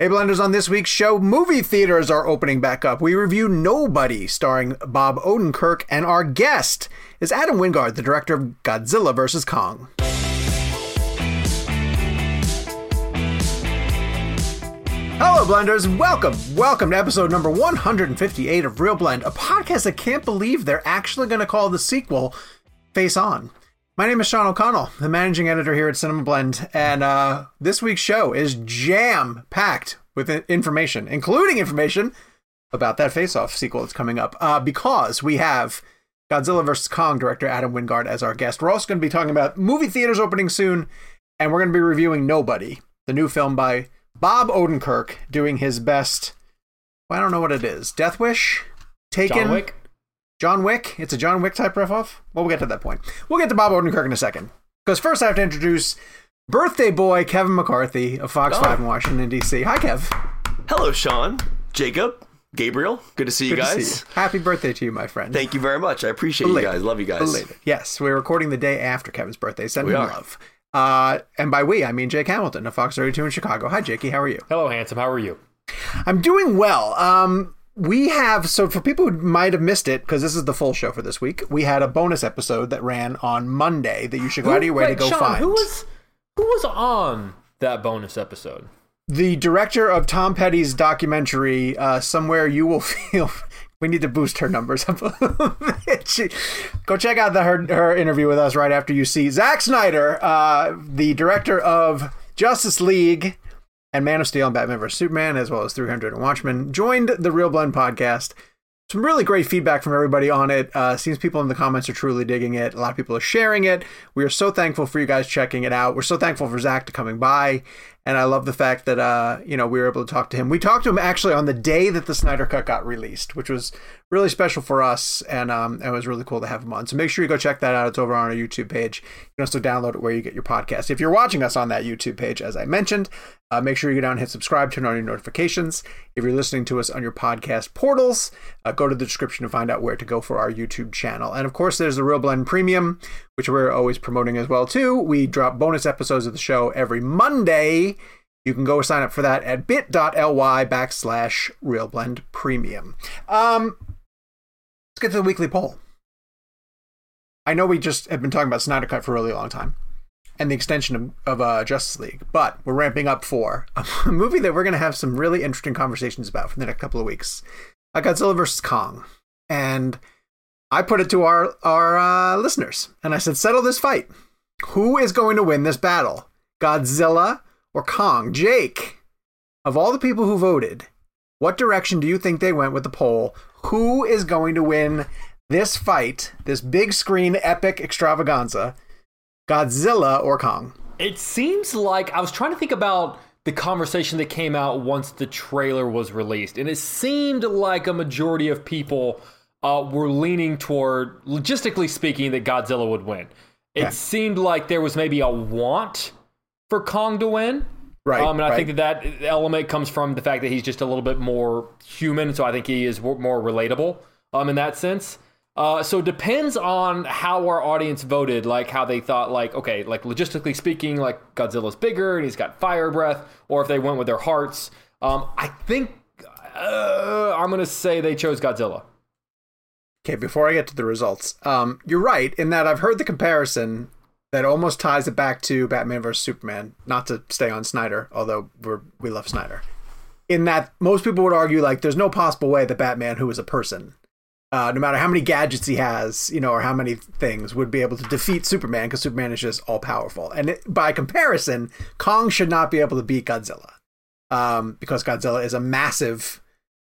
Hey, Blenders, on this week's show, movie theaters are opening back up. We review Nobody, starring Bob Odenkirk, and our guest is Adam Wingard, the director of Godzilla vs. Kong. Hello, Blenders. Welcome. Welcome to episode number 158 of Real Blend, a podcast I can't believe they're actually going to call the sequel Face On. My name is Sean O'Connell, the managing editor here at Cinema Blend, and uh, this week's show is jam packed with information, including information about that Face Off sequel that's coming up, uh, because we have Godzilla vs. Kong director Adam Wingard as our guest. We're also going to be talking about movie theaters opening soon, and we're going to be reviewing Nobody, the new film by Bob Odenkirk, doing his best. Well, I don't know what it is. Death Wish? Taken? John Wick? John Wick. It's a John Wick type riff-off. Well, we'll get to that point. We'll get to Bob Odenkirk in a second. Because first I have to introduce birthday boy Kevin McCarthy of Fox Oh. 5 in Washington, D.C. Hi, Kev. Hello, Sean, Jacob, Gabriel. Good to see you Good guys. see you. Happy birthday to you, my friend. Thank you very much. I appreciate Belated. you guys. Love you guys. Belated. Yes, we're recording the day after Kevin's birthday. Send We him are. love. Uh, and by we, I mean Jake Hamilton of Fox 32 in Chicago. Hi, Jakey. How are you? Hello, handsome. How are you? I'm doing well. Um, we have so for people who might have missed it because this is the full show for this week. We had a bonus episode that ran on Monday that you should go out of your way to go Sean, find. Who was who was on that bonus episode? the director of Tom Petty's documentary, uh, Somewhere You Will Feel. We need to boost her numbers up a little bit. She- Go check out the, her, her interview with us right after you see Zack Snyder, uh, the director of Justice League and Man of Steel and Batman vs. Superman, as well as 300 and Watchmen, joined the Real Blend podcast. Some really great feedback from everybody on it. Uh, seems people in the comments are truly digging it. A lot of people are sharing it. We are so thankful for you guys checking it out. We're so thankful for Zack to coming by, and I love the fact that uh, you know we were able to talk to him. We talked to him actually on the day that the Snyder Cut got released, which was really special for us, and um, it was really cool to have him on. So make sure you go check that out. It's over on our YouTube page. You can also download it where you get your podcast. If you're watching us on that YouTube page, as I mentioned, uh, make sure you go down and hit subscribe, turn on your notifications. If you're listening to us on your podcast portals, uh, go to the description to find out where to go for our YouTube channel. And of course, there's the Real Blend Premium, which we're always promoting as well too. We drop bonus episodes of the show every Monday. You can go sign up for that at bit.ly backslash Real Blend Premium. Um, let's get to the weekly poll. I know we just have been talking about Snyder Cut for a really long time and the extension of, of uh, Justice League, but we're ramping up for a movie that we're going to have some really interesting conversations about for the next couple of weeks. Uh, Godzilla vs. Kong. And I put it to our, our uh, listeners, and I said, settle this fight. Who is going to win this battle? Godzilla or Kong? Jake, of all the people who voted, what direction do you think they went with the poll? Who is going to win this fight, this big screen epic extravaganza? Godzilla or Kong? It seems like I was trying to think about the conversation that came out once the trailer was released, and it seemed like a majority of people uh, were leaning toward, logistically speaking, that Godzilla would win. It seemed like there was maybe a want for Kong to win. Right, Um, and I right. think that that element comes from the fact that he's just a little bit more human. So I think he is more relatable um, in that sense. Uh, so it depends on how our audience voted, like how they thought, like, okay, like logistically speaking, like Godzilla's bigger and he's got fire breath, or if they went with their hearts. Um, I think uh, I'm going to say they chose Godzilla. Okay, before I get to the results, um, you're right in that I've heard the comparison that almost ties it back to Batman vs Superman. Not to stay on Snyder, although we're we love Snyder. In that most people would argue like there's no possible way that Batman, who is a person, uh, no matter how many gadgets he has, you know, or how many things, would be able to defeat Superman because Superman is just all powerful. And it, by comparison, Kong should not be able to beat Godzilla um, because Godzilla is a massive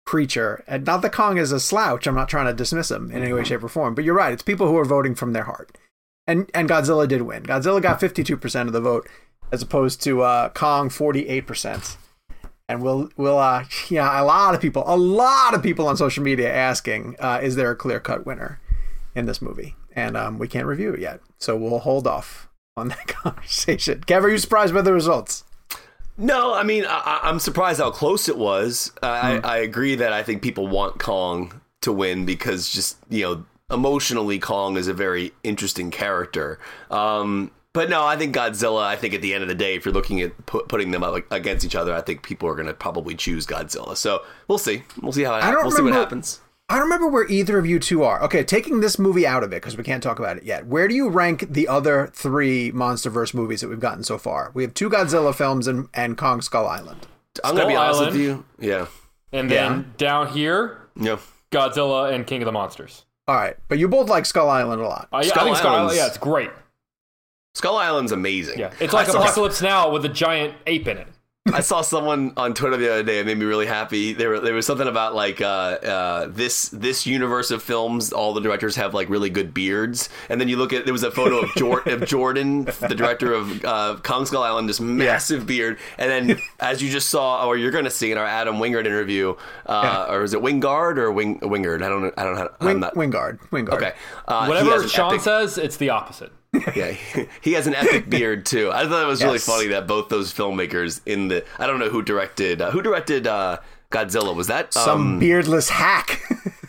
creature. And not that Kong is a slouch. I'm not trying to dismiss him in any way, shape, or form. But you're right. It's people who are voting from their heart. And and Godzilla did win. Godzilla got 52% of the vote as opposed to uh, Kong 48%. And we'll we'll uh yeah, a lot of people, a lot of people on social media asking, uh, is there a clear cut winner in this movie? And um, we can't review it yet. So we'll hold off on that conversation. Kev, are you surprised by the results? No, I mean, I, I'm surprised how close it was. I, I agree that I think people want Kong to win because just, you know, emotionally, Kong is a very interesting character. Um, But no, I think Godzilla. I think at the end of the day, if you're looking at pu- putting them up against each other, I think people are going to probably choose Godzilla. So we'll see. We'll see how it I don't. We'll see what happens. I don't remember where either of you two are. Okay, taking this movie out of it because we can't talk about it yet. Where do you rank the other three MonsterVerse movies that we've gotten so far? We have two Godzilla films and, and Kong Skull Island. I'm going to be Skull honest Island. with you. Yeah. And then down here, Yeah. Godzilla and King of the Monsters. All right, but you both like Skull Island a lot. I, I Skull think Skull Island, Island's- yeah, it's great. Skull Island's amazing. Yeah, it's I like saw- Apocalypse Now with a giant ape in it. I saw someone on Twitter the other day. It made me really happy. There, there was something about like uh, uh, this this universe of films. All the directors have like really good beards, and then you look at there was a photo of, Jor- of Jordan, the director of uh, Kong Skull Island, this massive beard, and then as you just saw, or you're going to see in our Adam Wingard interview, uh, or is it Wingard or Wing Wingard? I don't know. I don't know. How, Wing, I'm not, Wingard. Wingard. Okay. Uh, Whatever Sean epic- says, it's the opposite. Yeah, he has an epic beard too. I thought it was really funny that both those filmmakers in the I don't know who directed uh, who directed uh, Godzilla was that Some um, beardless hack.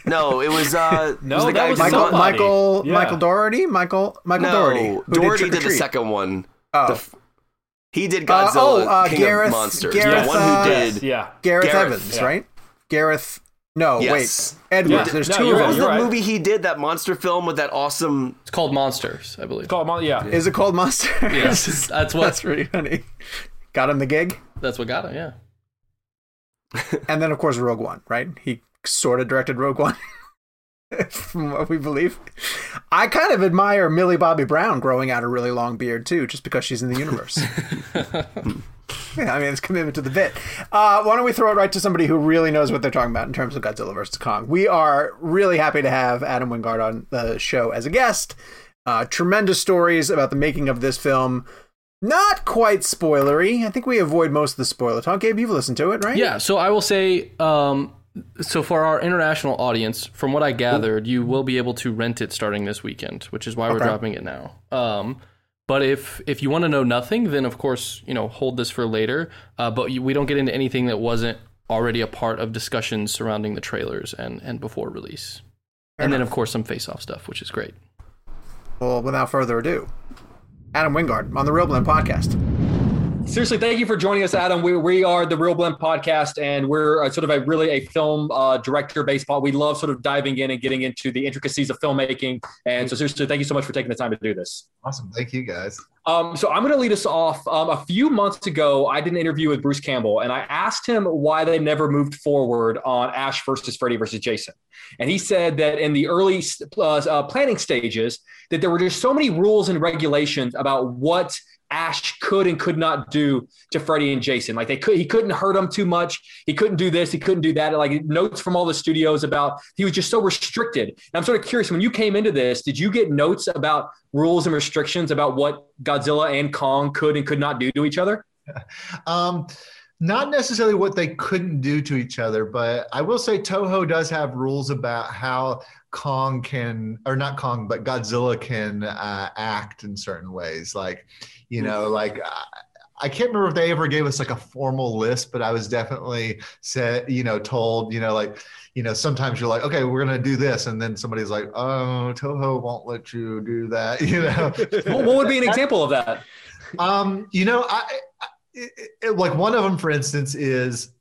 no it was uh No, was the guy was Michael somebody. Michael Yeah. Michael Dougherty. Michael Michael no Dougherty. who Dougherty Trick or did the Treat. second one Oh. The f- he did Uh, Godzilla oh, uh, King Gareth- of Monsters Gareth, the one uh, who did Yeah. Gareth, Gareth, Evans, yeah. right? Gareth. No, Yes. wait. Edwards. Yeah. There's No, two you're of what was the you're movie he did that monster film with that awesome It's called Monsters, I believe. Call it Mon- yeah. Is it called Monster? Yes, that's what That's pretty funny. Got him the gig, that's what got it. Yeah. and then of course Rogue One, right? He sort of directed Rogue One, from what we believe. I kind of admire Millie Bobby Brown growing out a really long beard too, just because she's in the universe. Yeah, I mean, it's commitment to the bit. Uh, why don't we throw it right to somebody who really knows what they're talking about in terms of Godzilla versus Kong? We are really happy to have Adam Wingard on the show as a guest. Uh, tremendous stories about the making of this film. Not quite spoilery. I think we avoid most of the spoiler talk. Gabe, you've listened to it, right? Yeah, so I will say, um, so for our international audience, from what I gathered, you will be able to rent it starting this weekend, which is why we're dropping it now. Um, but if if you want to know nothing, then of course you know hold this for later. Uh, but you, we don't get into anything that wasn't already a part of discussions surrounding the trailers and and before release. and then of course some face off stuff, which is great. Well, without further ado, Adam Wingard on the Real Blend podcast. Seriously, thank you for joining us, Adam. We, we are the Real Blend podcast, and we're uh, sort of a really a film uh, director based pod. We love sort of diving in and getting into the intricacies of filmmaking. And so, seriously, thank you so much for taking the time to do this. Awesome. Thank you guys. Um, so I'm going to lead us off. Um, a few months ago, I did an interview with Bruce Campbell, and I asked him why they never moved forward on Ash versus Freddy versus Jason. And he said that in the early uh, uh, planning stages, that there were just so many rules and regulations about what Ash could and could not do to Freddy and Jason. Like they could, he couldn't hurt them too much. He couldn't do this. He couldn't do that. Like notes from all the studios about he was just so restricted. And I'm sort of curious when you came into this, did you get notes about rules and restrictions about what Godzilla and Kong could and could not do to each other? Um, not necessarily what they couldn't do to each other, but I will say Toho does have rules about how Kong can, or not Kong, but Godzilla can uh, act in certain ways. Like, you know, like. I can't remember if they ever gave us like a formal list, but I was definitely said, you know, told, you know, like, you know, sometimes you're like, okay, we're gonna do this, and then somebody's like, oh, Toho won't let you do that, you know. What what would be an example of that? Um, you know, I, I it, it- like one of them, for instance, is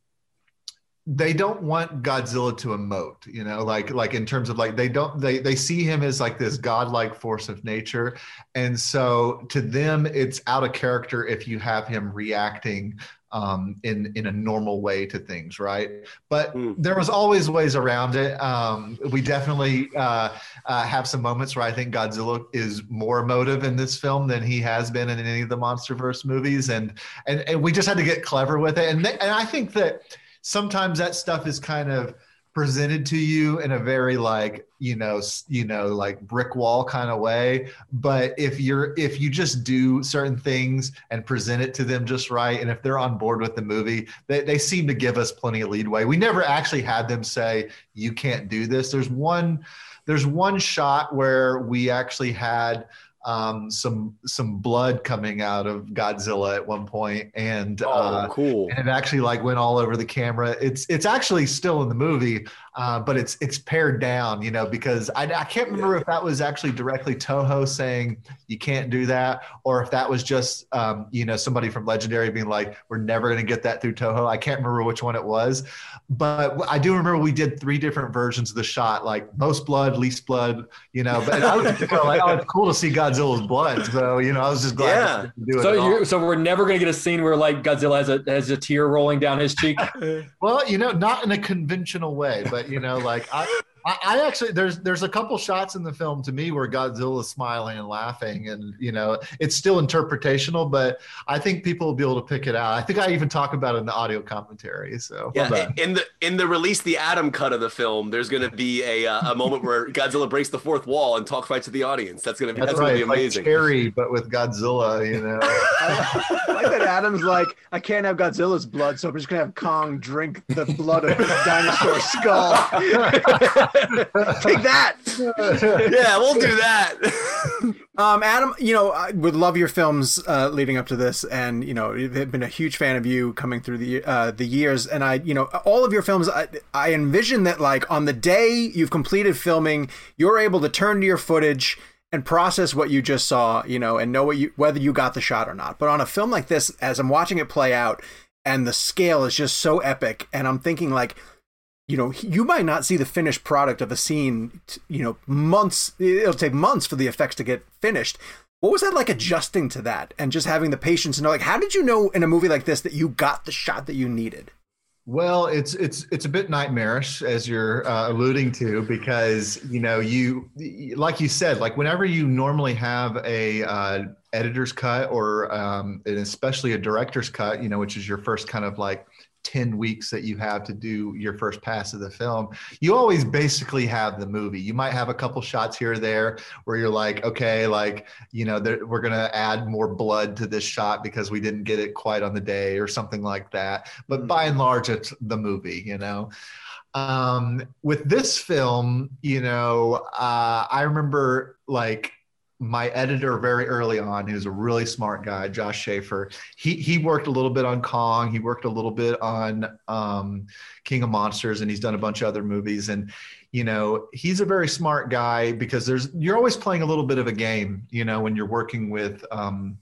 they don't want Godzilla to emote. You know, like like in terms of like they don't they they see him as like this godlike force of nature, and so to them it's out of character if you have him reacting um, in in a normal way to things, right? But Mm. there was always ways around it. Um, we definitely uh, uh, have some moments where I think Godzilla is more emotive in this film than he has been in any of the MonsterVerse movies, and and, and we just had to get clever with it. And th- and I think that sometimes that stuff is kind of presented to you in a very like you know you know like brick wall kind of way. But if you're if you just do certain things and present it to them just right and if they're on board with the movie they, they seem to give us plenty of leadway. We never actually had them say you can't do this. There's one there's one shot where we actually had um, some some blood coming out of Godzilla at one point, and Oh, uh, cool. and it actually like went all over the camera. It's it's actually still in the movie, uh, but it's it's pared down, you know, because I, I can't remember if that was actually directly Toho saying you can't do that, or if that was just um, you know somebody from Legendary being like, we're never going to get that through Toho. I can't remember which one it was, but I do remember we did three different versions of the shot, like most blood, least blood, you know. But I was just like, oh, it's cool to see Godzilla's blood. So you know, I was just glad Yeah. to do it. So you're, so we're never gonna get a scene where like Godzilla has a has a tear rolling down his cheek. Well, you know, not in a conventional way, but you know, like I, I, I actually there's there's a couple shots in the film to me where Godzilla's smiling and laughing, and you know, it's still interpretational, but I think people will be able to pick it out. I think I even talk about it in the audio commentary. So Yeah, i- in the in the release the Adam cut of the film, there's going to be a uh, a moment where Godzilla breaks the fourth wall and talk fight to the audience. That's going to be that's, that's, going to be amazing. like amazing. Cherry, but with Godzilla. You know, I like that Adam's like, I can't have Godzilla's blood, so I'm just gonna have Kong drink the blood of his dinosaur skull. Take that. yeah, we'll do that. Um, Adam, you know, I would love your films uh, leading up to this, and you know, I've been a huge fan of you coming through the uh, the years, and I, you know, all of your films. I, I envision that like on the day you've completed filming, you're able to turn to your footage and process what you just saw, you know, and know what you whether you got the shot or not. But on a film like this, as I'm watching it play out, and the scale is just so epic, and I'm thinking like you know you might not see the finished product of a scene you know months it'll take months for the effects to get finished. What was that like adjusting to that and just having the patience know like how did you know in a movie like this that you got the shot that you needed? Well, it's it's it's a bit nightmarish as you're uh, alluding to because you know you like you said like whenever you normally have a uh, editor's cut or um, and especially a director's cut, you know, which is your first kind of like 10 weeks that you have to do your first pass of the film, you always basically have the movie. You might have a couple shots here or there where you're like, okay, like, you know, there, we're going to add more blood to this shot because we didn't get it quite on the day or something like that. But by and large, it's the movie, you know. Um, with this film, you know, uh, I remember like my editor very early on, he was a really smart guy, Josh Schaeffer. He he worked a little bit on Kong. He worked a little bit on um, King of Monsters, and he's done a bunch of other movies. And you know, he's a very smart guy because there's you're always playing a little bit of a game, you know, when you're working with um,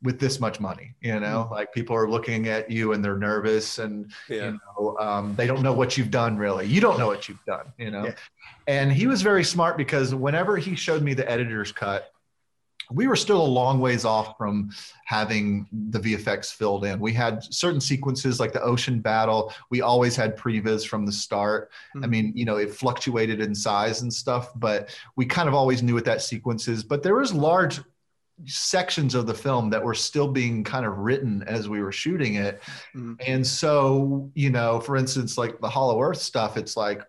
with this much money. You know, like people are looking at you and they're nervous and Yeah. you know um, they don't know what you've done really you don't know what you've done you know Yeah. and he was very smart because whenever he showed me the editor's cut we were still a long ways off from having the vfx filled in. We had certain sequences like the ocean battle. We always had previs from the start. I Mhm. mean you know it fluctuated in size and stuff but we kind of always knew what that sequence is. But there was large sections of the film that were still being kind of written as we were shooting it. Mhm. and so you know for instance like the hollow earth stuff it's like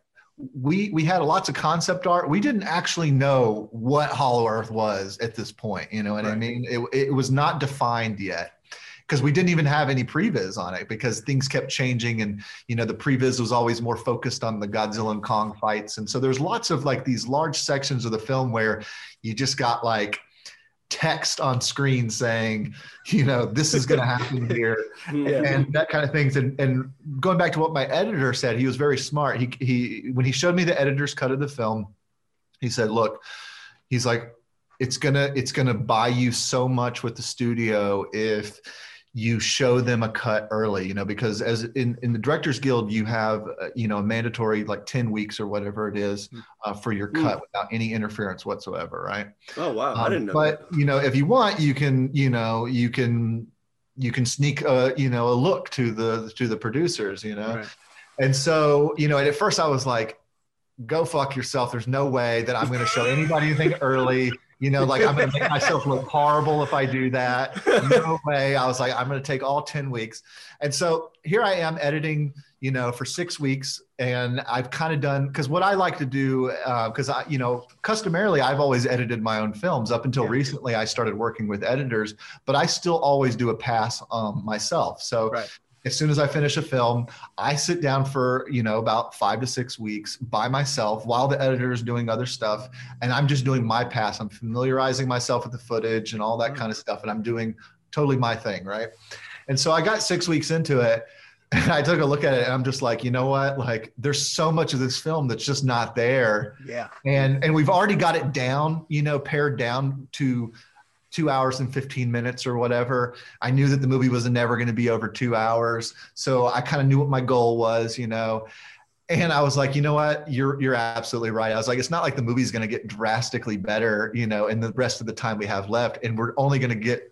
we we had lots of concept art. We didn't actually know what hollow earth was at this point you know what i mean? It, it was not defined yet because we didn't even have any previs on it because things kept changing and you know the previs was always more focused on the godzilla and kong fights. And so there's lots of like these large sections of the film where you just got like text on screen saying you know this is going to happen here and that kind of things and, and going back to what my editor said he was very smart. He, he when he showed me the editor's cut of the film he said look he's like it's gonna it's gonna buy you so much with the studio if you show them a cut early you know because as in, in the directors guild you have uh, you know a mandatory like 10 weeks or whatever it is uh, for your cut without any interference whatsoever right Oh wow, I um, didn't know. But you know, if you want, you can, you know, you can, you can sneak a, you know, a look to the to the producers, you know. Right. And so, you know, and at first I was like, "Go fuck yourself." There's no way that I'm going to show anybody anything early. You know, like I'm going to make myself look horrible if I do that. No way. I was like, I'm going to take all ten weeks. And so here I am editing, you know, for six weeks, and I've kind of done because what I like to do, because I, you know, customarily I've always edited my own films. Up until Yeah. recently, I started working with editors, but I still always do a pass um, myself. So Right. As soon as I finish a film, I sit down for, you know, about five to six weeks by myself while the editor is doing other stuff. And I'm just doing my pass. I'm familiarizing myself with the footage and all that kind of mm-hmm. stuff. And I'm doing totally my thing. Right. And so I got six weeks into it and I took a look at it and I'm just like, you know what? Like there's so much of this film that's just not there. Yeah. And and we've already got it down, you know, pared down to two hours and 15 minutes or whatever. I knew that the movie was never going to be over two hours. So I kind of knew what my goal was, you know. And I was like, you know what? You're you're absolutely right. I was like, it's not like the movie's going to get drastically better, you know, in the rest of the time we have left. And we're only going to get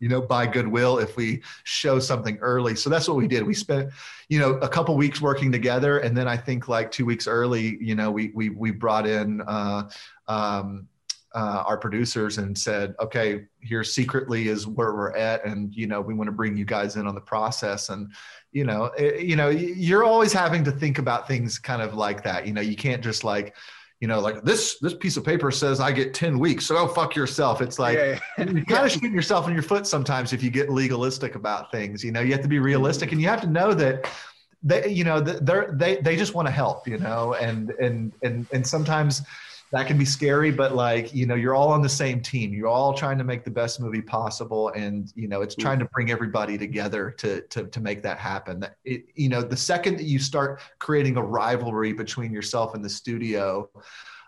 you know, by goodwill if we show something early. So that's what we did. We spent, you know, a couple weeks working together, and then I think like two weeks early, you know, we we we brought in uh, um, uh, our producers and said, okay, here secretly is where we're at, and you know, we want to bring you guys in on the process, and you know, it, you know, you're always having to think about things kind of like that. You know, you can't just like you know, like this this piece of paper says I get 10 weeks, so go fuck yourself. It's like yeah, yeah. you kind of shooting yourself in your foot sometimes if you get legalistic about things. You know, you have to be realistic and you have to know that they, you know, they they they just want to help, you know, and and and and sometimes that can be scary but like you know you're all on the same team. You're all trying to make the best movie possible and you know it's trying to bring everybody together to to, to make that happen. That it, you know the second that you start creating a rivalry between yourself and the studio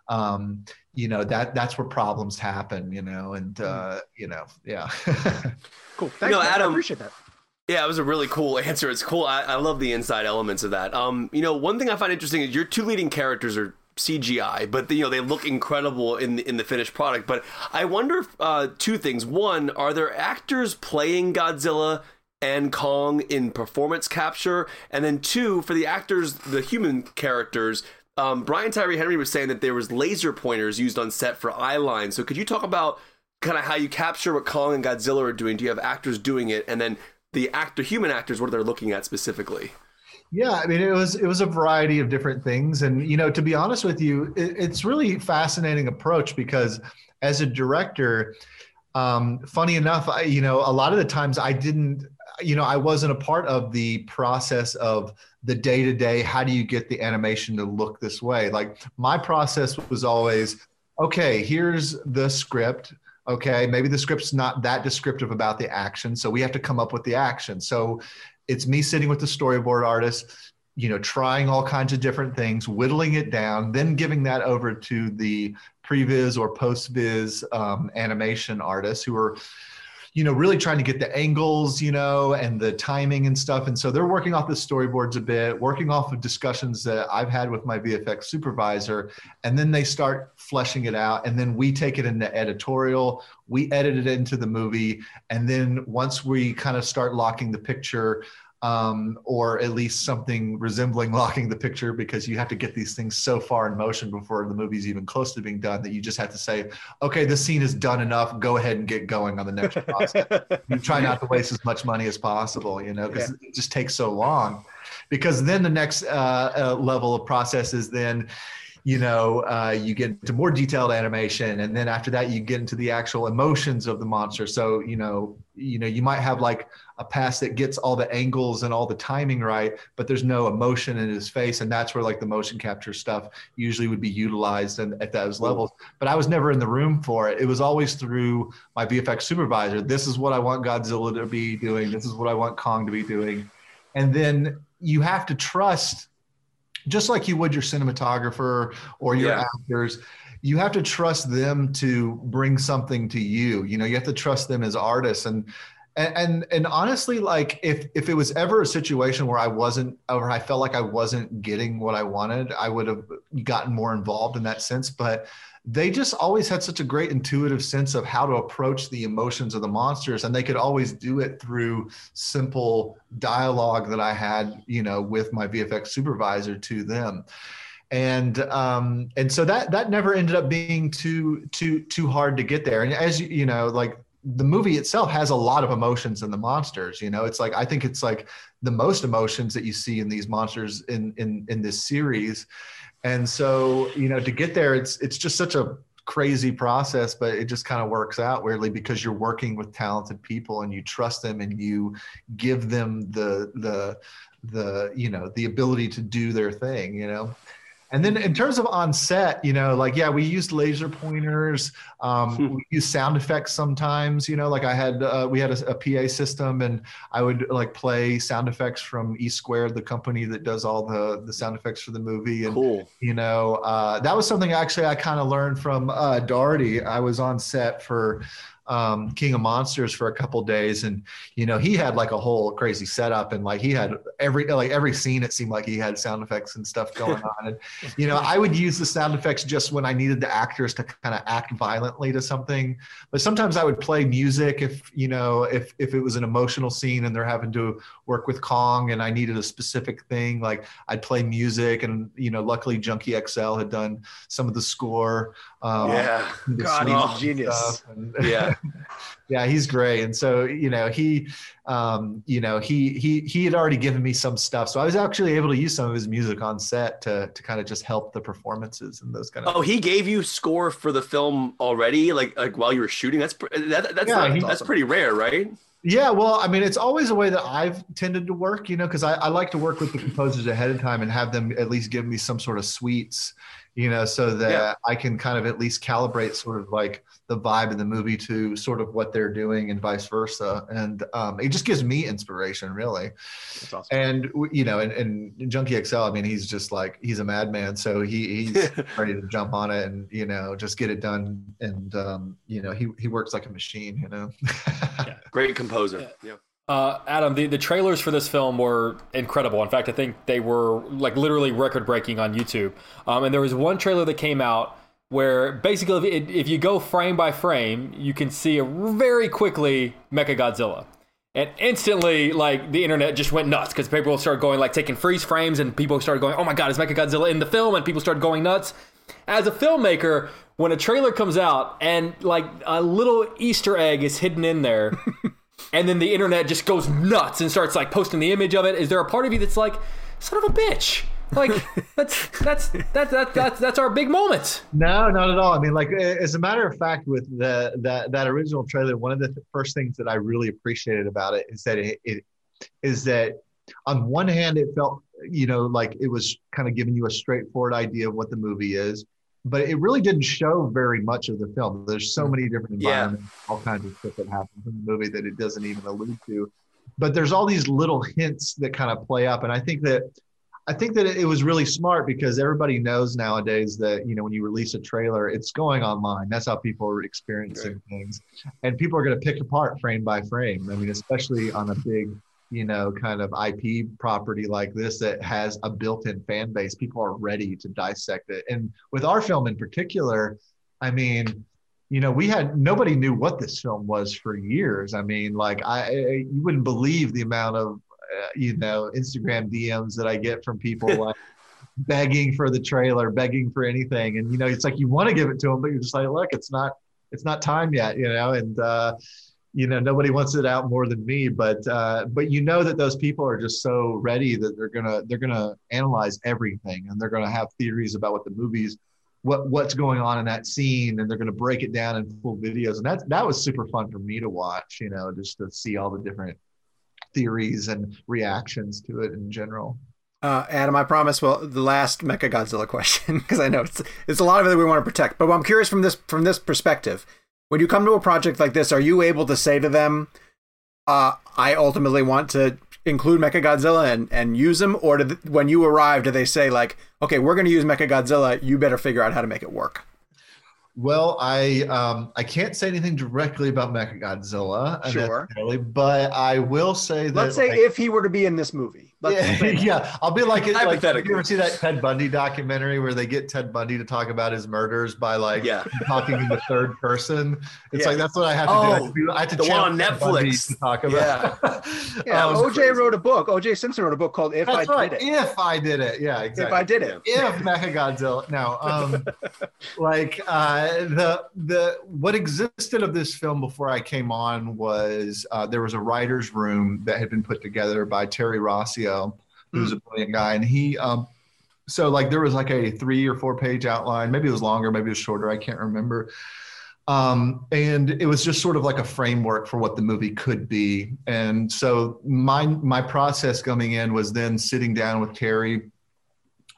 um, you know that that's where problems happen you know and uh, you know yeah. Cool. Thanks no, Adam, I appreciate that. yeah, it was a really cool answer. It's cool. I, I love the inside elements of that. Um, you know, one thing I find interesting is your two leading characters are CGI, but you know they look incredible in the, in the finished product. But I wonder uh, two things: one, are there actors playing Godzilla and Kong in performance capture? And then two, for the actors, the human characters, um, Brian Tyree Henry was saying that there was laser pointers used on set for eye lines. So could you talk about kind of how you capture what Kong and Godzilla are doing? Do you have actors doing it, and then the actor, human actors, what are they looking at specifically? Yeah, I mean, it was it was a variety of different things, and you know, to be honest with you, it, it's really fascinating approach because as a director, um, funny enough, I, you know, a lot of the times I didn't, you know, I wasn't a part of the process of the day to day. How do you get the animation to look this way? Like my process was always, okay, here's the script okay maybe the script's not that descriptive about the action so we have to come up with the action so it's me sitting with the storyboard artist you know trying all kinds of different things whittling it down then giving that over to the previs or post-viz um, animation artists who are you know really trying to get the angles you know and the timing and stuff. And so they're working off the storyboards a bit working off of discussions that i've had with my vfx supervisor. And then they start fleshing it out. And then we take it into editorial. We edit it into the movie. And then once we kind of start locking the picture um, or at least something resembling locking the picture because you have to get these things so far in motion before the movie's even close to being done that you just have to say, okay, this scene is done enough. Go ahead and get going on the next process. you try not to waste as much money as possible, you know, because yeah. it just takes so long. Because then the next uh, uh, level of process is then you know, uh, you get into more detailed animation, and then after that, you get into the actual emotions of the monster. So, you know, you know, you might have like a pass that gets all the angles and all the timing right, but there's no emotion in his face, and that's where like the motion capture stuff usually would be utilized and at those levels. But I was never in the room for it. It was always through my VFX supervisor. This is what I want Godzilla to be doing. This is what I want Kong to be doing, and then you have to trust just like you would your cinematographer or your yeah. actors you have to trust them to bring something to you. You know you have to trust them as artists. And and and, honestly like if if it was ever a situation where i wasn't or i felt like i wasn't getting what i wanted i would have gotten more involved in that sense. But they just always had such a great intuitive sense of how to approach the emotions of the monsters and they could always do it through simple dialogue that i had you know with my vfx supervisor to them. And um and so that that never ended up being too too too hard to get there. And as you you know like the movie itself has a lot of emotions in the monsters you know? It's like i think it's like the most emotions that you see in these monsters in in in this series and so, you know, to get there, it's it's just such a crazy process, but it just kind of works out weirdly because you're working with talented people and you trust them and you give them the the the you know the ability to do their thing. You know. And then in terms of on set, you know, like yeah, we used laser pointers. Um, we use sound effects sometimes. You know, like I had uh, we had a, a, PA system, and I would like play sound effects from E Squared, the company that does all the the sound effects for the movie. And cool. you know, uh, that was something actually I kind of learned from uh, Dougherty. I was on set for um, King of Monsters for a couple days, and you know he had like a whole crazy setup, and like he had every like every scene it seemed like he had sound effects and stuff going on, and you know I would use the sound effects just when I needed the actors to kind of act violently to something, but sometimes I would play music if you know if if it was an emotional scene and they're having to work with Kong and I needed a specific thing, like I'd play music, and you know luckily Junkie XL had done some of the score. Um, yeah, God, he's a genius. And, yeah. yeah, he's great. And so, you know, he, um, you know, he he he had already given me some stuff, so I was actually able to use some of his music on set to to kind of just help the performances and those kind of. Oh, things. he gave you score for the film already, like like while you were shooting. That's that, that's yeah, that's pretty rare, right? Yeah, well, I mean, it's always a way that I've tended to work, you know, because I, I like to work with the composers ahead of time and have them at least give me some sort of suites you know, so that yeah. I can kind of at least calibrate sort of like the vibe in the movie to sort of what they're doing and vice versa. And um, it just gives me inspiration, really. Awesome. And you know, and, and Junkie XL, I mean, he's just like he's a madman, so he he's ready to jump on it and you know just get it done. And um, you know, he he works like a machine. You know, yeah. great composer. Yeah. yeah. Uh, Adam, the, the trailers for this film were incredible. In fact, I think they were like literally record breaking on YouTube. Um, and there was one trailer that came out where basically, if, if you go frame by frame, you can see a very quickly Mecha Godzilla. And instantly, like the internet just went nuts because people started going like taking freeze frames, and people started going, "Oh my god, is Mecha Godzilla in the film?" And people started going nuts. As a filmmaker, when a trailer comes out and like a little Easter egg is hidden in there, and then the internet just goes nuts and starts like posting the image of it. Is there a part of you that's like, son of a bitch? Like that's that's that's that's that's that's our big moment. No, not at all. I mean, like as a matter of fact, with the that that original trailer, one of the first things that I really appreciated about it is that it, it is that on one hand, it felt you know like it was kind of giving you a straightforward idea of what the movie is but it really didn't show very much of the film. There's so mm. many different environments, yeah. all kinds of stuff that happens in the movie that it doesn't even allude to. But there's all these little hints that kind of play up, and I think that I think that it was really smart because everybody knows nowadays that you know when you release a trailer, it's going online. That's how people are experiencing right. things, and people are going to pick apart frame by frame. I mean, especially on a big you know, kind of IP property like this that has a built-in fan base, people are ready to dissect it. And with our film in particular, I mean, you know, we had nobody knew what this film was for years. I mean, like I, you wouldn't believe the amount of, uh, you know, Instagram DMs that I get from people like begging for the trailer, begging for anything, and you know, it's like you want to give it to them, but you're just like, look, it's not, it's not time yet, you know, and. uh you know nobody wants it out more than me but uh, but you know that those people are just so ready that they're gonna they're gonna analyze everything and they're gonna have theories about what the movies what what's going on in that scene and they're gonna break it down in full videos and that that was super fun for me to watch you know just to see all the different theories and reactions to it in general uh, Adam, I promise. Well, the last Mecha Godzilla question, because I know it's it's a lot of it that we want to protect. But I'm curious from this from this perspective when you come to a project like this, are you able to say to them, uh, I ultimately want to include Mechagodzilla and, and use them? Or do when you arrive, do they say, like, okay, we're going to use Mechagodzilla, you better figure out how to make it work? Well, I um, I can't say anything directly about Mechagodzilla, sure, but I will say that. Let's say like, if he were to be in this movie, yeah, yeah, I'll be like, like you ever see that Ted Bundy documentary where they get Ted Bundy to talk about his murders by like yeah. talking in the third person? It's yeah. like that's what I have to oh, do. I have to, the one on Netflix to talk about. Yeah, yeah um, OJ crazy. wrote a book. OJ Simpson wrote a book called "If that's I right. Did It." If I did it, yeah, exactly. If I did it, if Mechagodzilla. No, um, like uh, the the what existed of this film before I came on was uh, there was a writers' room that had been put together by Terry Rossio who's a brilliant guy, and he um, so like there was like a three or four page outline. Maybe it was longer, maybe it was shorter. I can't remember. Um, and it was just sort of like a framework for what the movie could be. And so my my process coming in was then sitting down with Terry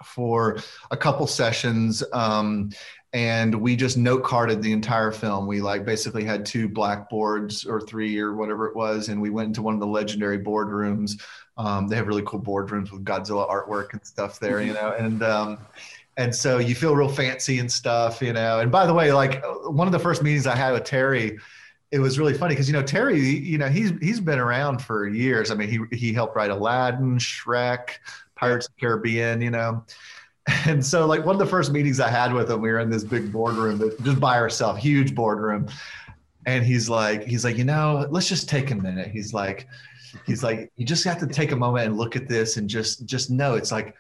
for a couple sessions. Um, and we just note carded the entire film. We like basically had two blackboards or three or whatever it was, and we went into one of the legendary boardrooms. Um, they have really cool boardrooms with Godzilla artwork and stuff there, you know, and um, and so you feel real fancy and stuff, you know. And by the way, like one of the first meetings I had with Terry, it was really funny because you know Terry, you know he's he's been around for years. I mean, he he helped write Aladdin, Shrek, Pirates of the Caribbean, you know. And so, like one of the first meetings I had with him, we were in this big boardroom, just by ourselves, huge boardroom. And he's like, he's like, you know, let's just take a minute. He's like, he's like, you just have to take a moment and look at this and just just know it's like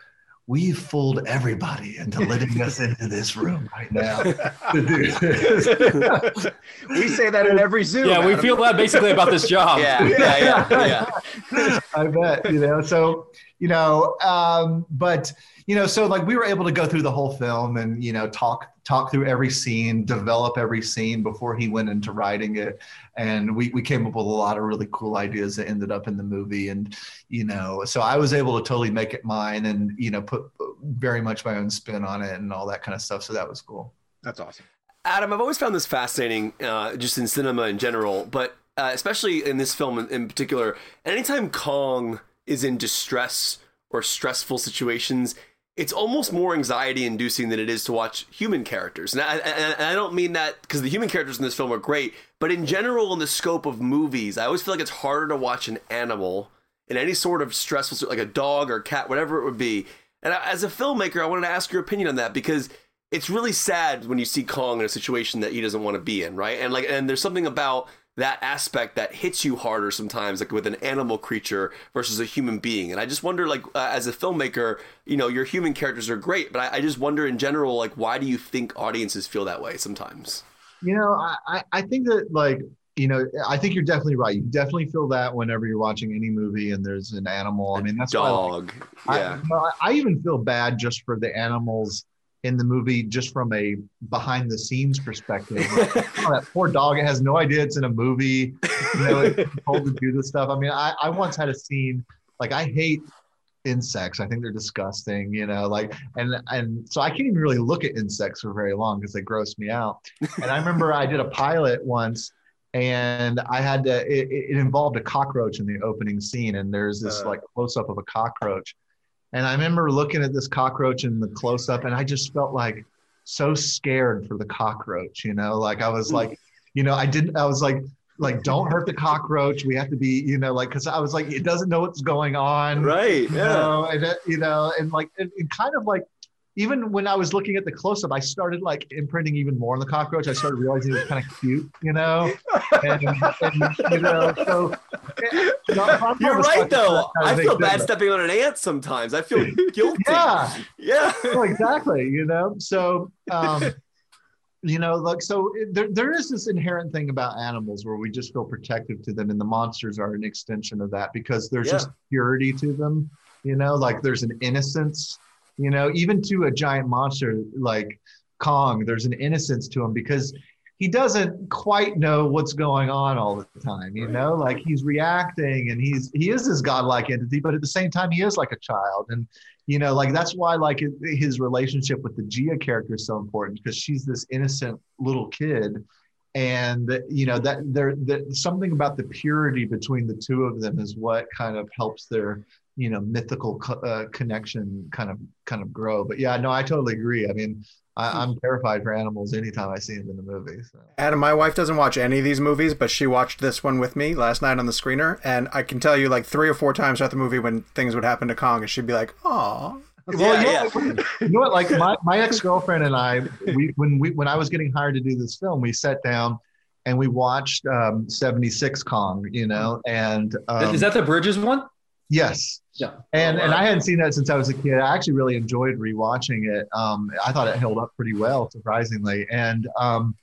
we fooled everybody into letting us into this room right now to do this. we say that in every Zoom. Yeah, we Adam. feel that basically about this job. Yeah, yeah, yeah, yeah. I bet, you know. So, you know, um, but you know, so like we were able to go through the whole film and you know talk talk through every scene, develop every scene before he went into writing it, and we we came up with a lot of really cool ideas that ended up in the movie, and you know, so I was able to totally make it mine and you know put very much my own spin on it and all that kind of stuff. So that was cool. That's awesome. Adam, I've always found this fascinating, uh, just in cinema in general, but uh, especially in this film in, in particular. Anytime Kong is in distress or stressful situations, it's almost more anxiety inducing than it is to watch human characters. And I, and I don't mean that because the human characters in this film are great, but in general, in the scope of movies, I always feel like it's harder to watch an animal in any sort of stressful, like a dog or cat, whatever it would be. And as a filmmaker, I wanted to ask your opinion on that because it's really sad when you see Kong in a situation that he doesn't want to be in, right? And like, and there's something about that aspect that hits you harder sometimes, like with an animal creature versus a human being. And I just wonder, like, uh, as a filmmaker, you know, your human characters are great, but I, I, just wonder in general, like, why do you think audiences feel that way sometimes? You know, I, I think that, like, you know, I think you're definitely right. You definitely feel that whenever you're watching any movie and there's an animal. I mean, that's dog. Why, yeah. I, I even feel bad just for the animals in the movie just from a behind the scenes perspective. oh, that poor dog, it has no idea it's in a movie. You know, it's told to do this stuff. I mean, I, I once had a scene like I hate insects. I think they're disgusting, you know, like and and so I can't even really look at insects for very long because they gross me out. And I remember I did a pilot once and I had to it, it involved a cockroach in the opening scene and there's this uh, like close up of a cockroach and I remember looking at this cockroach in the close up, and I just felt like so scared for the cockroach. You know, like I was like, you know, I didn't. I was like, like don't hurt the cockroach. We have to be, you know, like because I was like, it doesn't know what's going on, right? You yeah. know, and uh, you know, and like, and, and kind of like even when I was looking at the close up, I started like imprinting even more on the cockroach. I started realizing it was kind of cute, you know. And, and you know, so you know, you're right though. I feel bad stepping on an ant sometimes. I feel guilty. yeah, yeah, well, exactly. You know, so um, you know, like so there there is this inherent thing about animals where we just feel protective to them, and the monsters are an extension of that because there's yeah. just purity to them. You know, like there's an innocence you know, even to a giant monster like Kong, there's an innocence to him because he doesn't quite know what's going on all the time, you know, like he's reacting and he's he is this godlike entity, but at the same time he is like a child. And you know, like that's why like his relationship with the Jia character is so important because she's this innocent little kid. And you know that there that something about the purity between the two of them is what kind of helps their you know mythical co- uh, connection kind of kind of grow but yeah no i totally agree i mean I, am terrified for animals anytime i see them in the movie so. adam my wife doesn't watch any of these movies but she watched this one with me last night on the screener and i can tell you like three or four times throughout the movie when things would happen to kong and she'd be like oh well, yeah, yeah. you know what? Like my, my ex girlfriend and I, we when we when I was getting hired to do this film, we sat down and we watched um, 76 Kong. You know, and um, is that the Bridges one? Yes. Yeah. And and I hadn't seen that since I was a kid. I actually really enjoyed rewatching it. Um, I thought it held up pretty well, surprisingly. And um,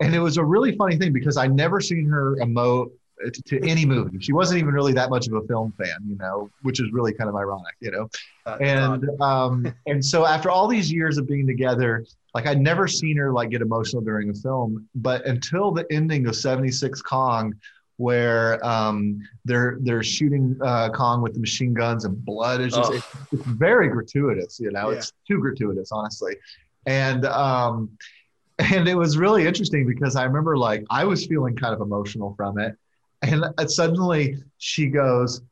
and it was a really funny thing because I never seen her emote to, to any movie. She wasn't even really that much of a film fan, you know, which is really kind of ironic, you know. That's and um, and so after all these years of being together, like I'd never seen her like get emotional during a film, but until the ending of '76 Kong, where um, they're they're shooting uh, Kong with the machine guns and blood is just Ugh. it's, it's very gratuitous, you know, Yeah. it's too gratuitous, honestly, and um, and it was really interesting because I remember like I was feeling kind of emotional from it, and uh, suddenly she goes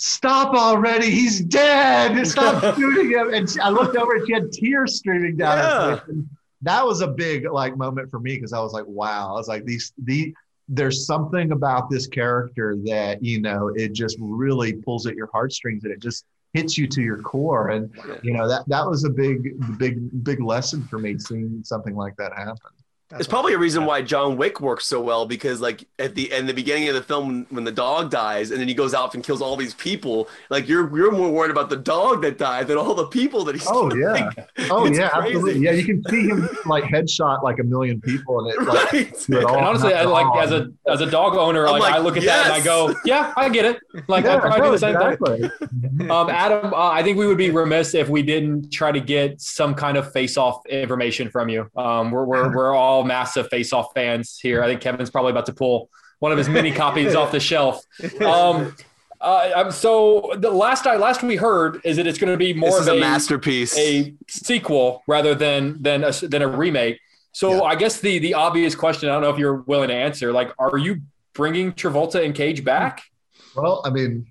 stop already. He's dead. Stop shooting him. And she- I looked over and she had tears streaming down Yeah. her face. And that was a big like moment for me because I was like, wow. I was like, these the there's something about this character that, you know, it just really pulls at your heartstrings and it just hits you to your core. And you know, that that was a big, big, big lesson for me seeing something like that happen. That's It's probably a reason why John Wick works so well because like at the end, the beginning of the film when the dog dies and then he goes out and kills all these people, like you're you're more worried about the dog that died than all the people that he's Oh killing. yeah. Oh It's yeah, crazy. absolutely. Yeah, you can see him like headshot like a million people and it like Right. it all. And honestly, I like as a as a dog owner, I'm like, like, I look at that and I go, yeah, I get it. Like I Yeah, probably no, do the same thing. Um, Adam, uh, I think we would be remiss if we didn't try to get some kind of face-off information from you. Um, we're, we're, we're all massive face-off fans here. I think Kevin's probably about to pull one of his mini copies off the shelf. Um, uh, so the last I last we heard is that it's going to be more This of a a, masterpiece. a sequel rather than than a, than a remake. So Yeah. I guess the the obvious question I don't know if you're willing to answer like are you bringing Travolta and Cage back? Well, I mean,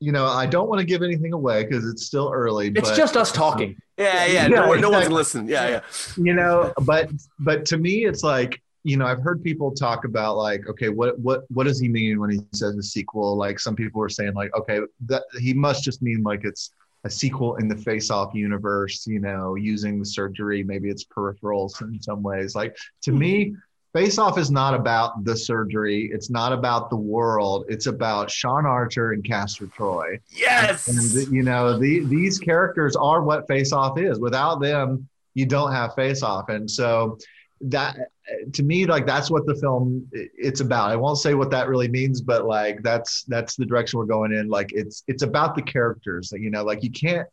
you know, I don't want to give anything away because it's still early. It's but, just us talking. yeah, yeah. Yeah, no, one- no one's exactly. Yeah, yeah. you know, but but to me, it's like you know, I've heard people talk about like, okay, what what what does he mean when he says a sequel? Like some people were saying like, okay, that he must just mean like it's a sequel in the Face Off universe, you know, using the surgery. Maybe it's peripherals in some ways. Like to hmm. me, Face Off is not about the surgery. It's not about the world. It's about Sean Archer and Castor Troy. Yes. And you know, the, these characters are what Face Off is. Without them, you don't have Face Off. And so that to me, like that's what the film it's about. I won't say what that really means, but like that's that's the direction we're going in. Like it's it's about the characters. You know, like you can't.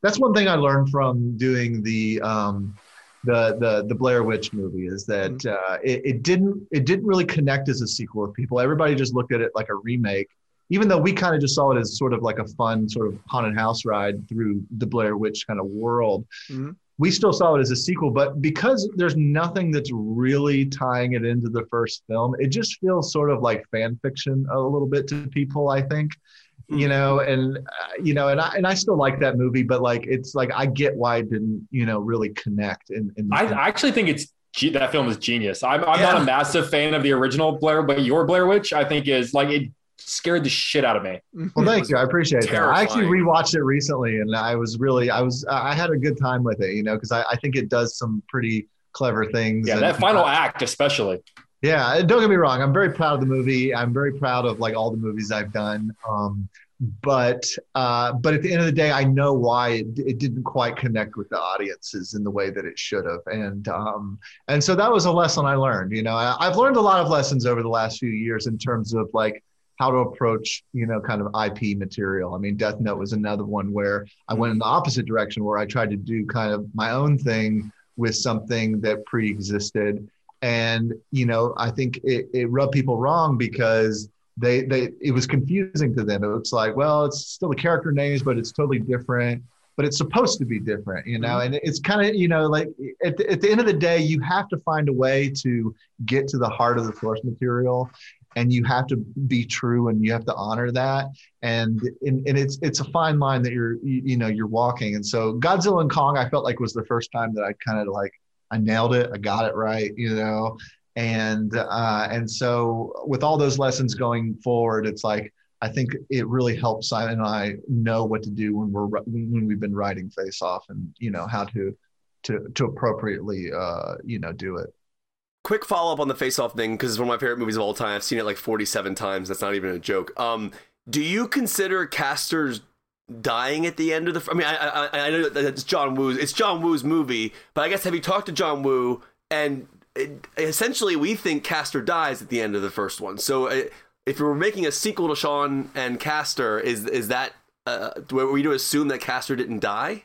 That's one thing I learned from doing the um, the the the Blair Witch movie is that uh, it, it didn't it didn't really connect as a sequel with people. Everybody just looked at it like a remake even though we kind of just saw it as sort of like a fun sort of haunted house ride through the Blair Witch kind of world, Mhm. we still saw it as a sequel. But because there's nothing that's really tying it into the first film, it just feels sort of like fan fiction a little bit to people. I think. You know, and uh, you know, and I and I still like that movie, but like it's like I get why it didn't, you know, really connect. In, in I, I actually think it's that film is genius. I'm, I'm Yeah. not a massive fan of the original Blair, but your Blair Witch, I think, is like it scared the shit out of me. Well, thank you. I appreciate that. I actually terrifying. rewatched it recently, and I was really, I was, I had a good time with it, you know, because I, I think it does some pretty clever things. Yeah, and- that final act, especially. Yeah, don't get me wrong. I'm very proud of the movie. I'm very proud of like all the movies I've done. Um, but uh, but at the end of the day, I know why it, it didn't quite connect with the audiences in the way that it should have, and um, and so that was a lesson I learned. You know, I, I've learned a lot of lessons over the last few years in terms of like how to approach you know kind of IP material. I mean, Death Note was another one where I went in the opposite direction, where I tried to do kind of my own thing with something that pre-existed and you know i think it, it rubbed people wrong because they they it was confusing to them it was like well it's still the character names but it's totally different but it's supposed to be different you know mm-hmm. and it's kind of you know like at the, at the end of the day you have to find a way to get to the heart of the source material and you have to be true and you have to honor that and and, and it's it's a fine line that you're you, you know you're walking and so godzilla and kong i felt like was the first time that i kind of like I nailed it. I got it right, you know. And uh, and so with all those lessons going forward, it's like I think it really helps Simon and I know what to do when we're when we've been writing Face Off, and you know how to to to appropriately uh, you know do it. Quick follow up on the Face Off thing because it's one of my favorite movies of all time. I've seen it like 47 times. That's not even a joke. Um, do you consider Castor's dying at the end of the? I mean, I I, I know that it's John Woo's. It's John Woo's movie, but I guess have you talked to John Woo? And it, essentially, we think Castor dies at the end of the first one. So, uh, if we were making a sequel to Sean and Castor, is is that uh, were we to assume that Castor didn't die?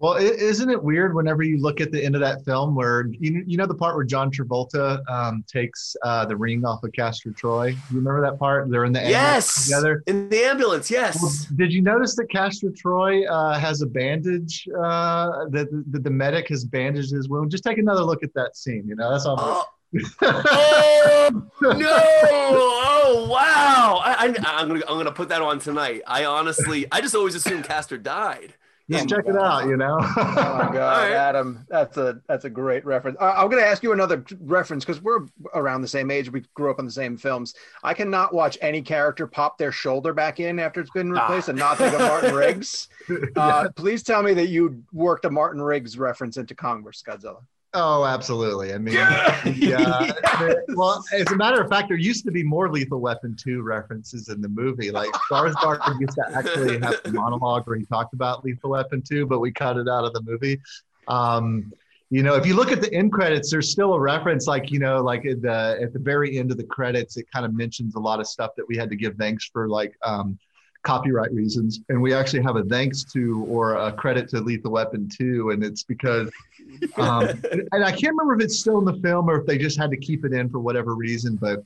Well, isn't it weird whenever you look at the end of that film where you, you know the part where John Travolta um, takes uh, the ring off of Castor Troy? You remember that part? They're in the ambulance Yes, together. in the ambulance. Well, Yes. did you notice that Castor Troy uh, has a bandage? Uh, that that the medic has bandaged his wound. Just take another look at that scene. You know, that's all. Oh, oh no! Oh wow! I, I, I'm gonna I'm gonna put that on tonight. I honestly, I just always assumed Castor died. Just check it out. You know. Oh my god, right. Adam, that's a that's a great reference. I, I'm going to ask you another reference because we're around the same age. We grew up on the same films. I cannot watch any character pop their shoulder back in after it's been replaced and not think of Martin Riggs. Uh, Please tell me that you worked a Martin Riggs reference into Kong vs Godzilla. Oh, absolutely. I mean, Yeah. yeah. there- Well, as a matter of fact, there used to be more Lethal Weapon 2 references in the movie. Like Skarsgård used to actually have a monologue where he talked about Lethal Weapon 2, but we cut it out of the movie. Um, you know, if you look at the end credits, there's still a reference, like you know, like at the at the very end of the credits, it kind of mentions a lot of stuff that we had to give thanks for, like um, copyright reasons. And we actually have a thanks to or a credit to Lethal Weapon 2, and it's because um, and, I can't remember if it's still in the film or if they just had to keep it in for whatever reason. But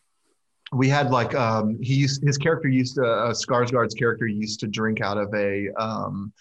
we had like um, he used, his character used to uh, Skarsgård's character used to drink out of a um,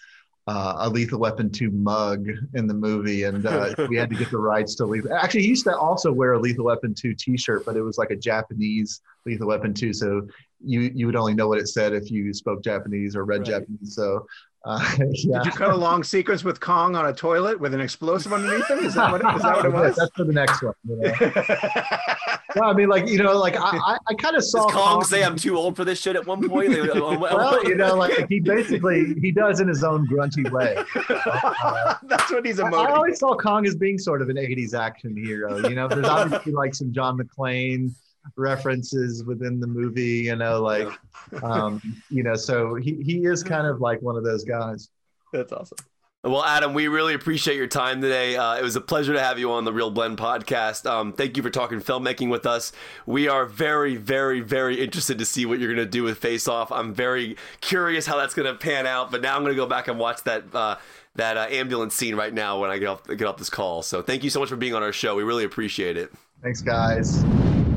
uh, a Lethal Weapon two mug in the movie, and uh, we had to get the rights to Lethal. Actually, he used to also wear a Lethal Weapon two T-shirt, but it was like a Japanese Lethal Weapon two, so you you would only know what it said if you spoke Japanese or read Right. Japanese. So. Uh, yeah. Did you cut a long sequence with Kong on a toilet with an explosive underneath him? Is that what, is that what it was? That's for the next one. You know? no, I mean, like you know, like I, I, I kind of saw Does Kong say I'm too old for this shit at one point? Uh, Well, you know, like he basically he does in his own grunty way. Uh, That's what he's I, I always saw Kong as being sort of an '80s action hero. You know, there's obviously like some John McClane references within the movie. You know, like um, you know, so he he is kind of like one of those guys. That's awesome. Well, Adam, we really appreciate your time today. Uh, it was a pleasure to have you on the Real Blend podcast. Um, thank you for talking filmmaking with us. We are very, very, very interested to see what you're going to do with Face Off. I'm very curious how that's going to pan out. But now I'm going to go back and watch that uh, that uh, ambulance scene right now when I get off get off this call. So thank you so much for being on our show. We really appreciate it. Thanks, guys.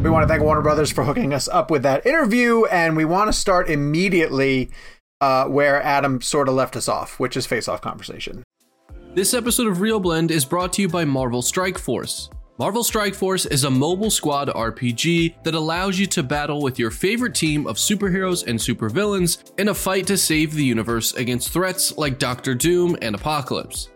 We want to thank Warner Brothers for hooking us up with that interview, and we want to start immediately uh, where Adam sort of left us off, which is face off conversation. This episode of Real Blend is brought to you by Marvel Strike Force. Marvel Strike Force is a mobile squad RPG that allows you to battle with your favorite team of superheroes and supervillains in a fight to save the universe against threats like Doctor Doom and Apocalypse.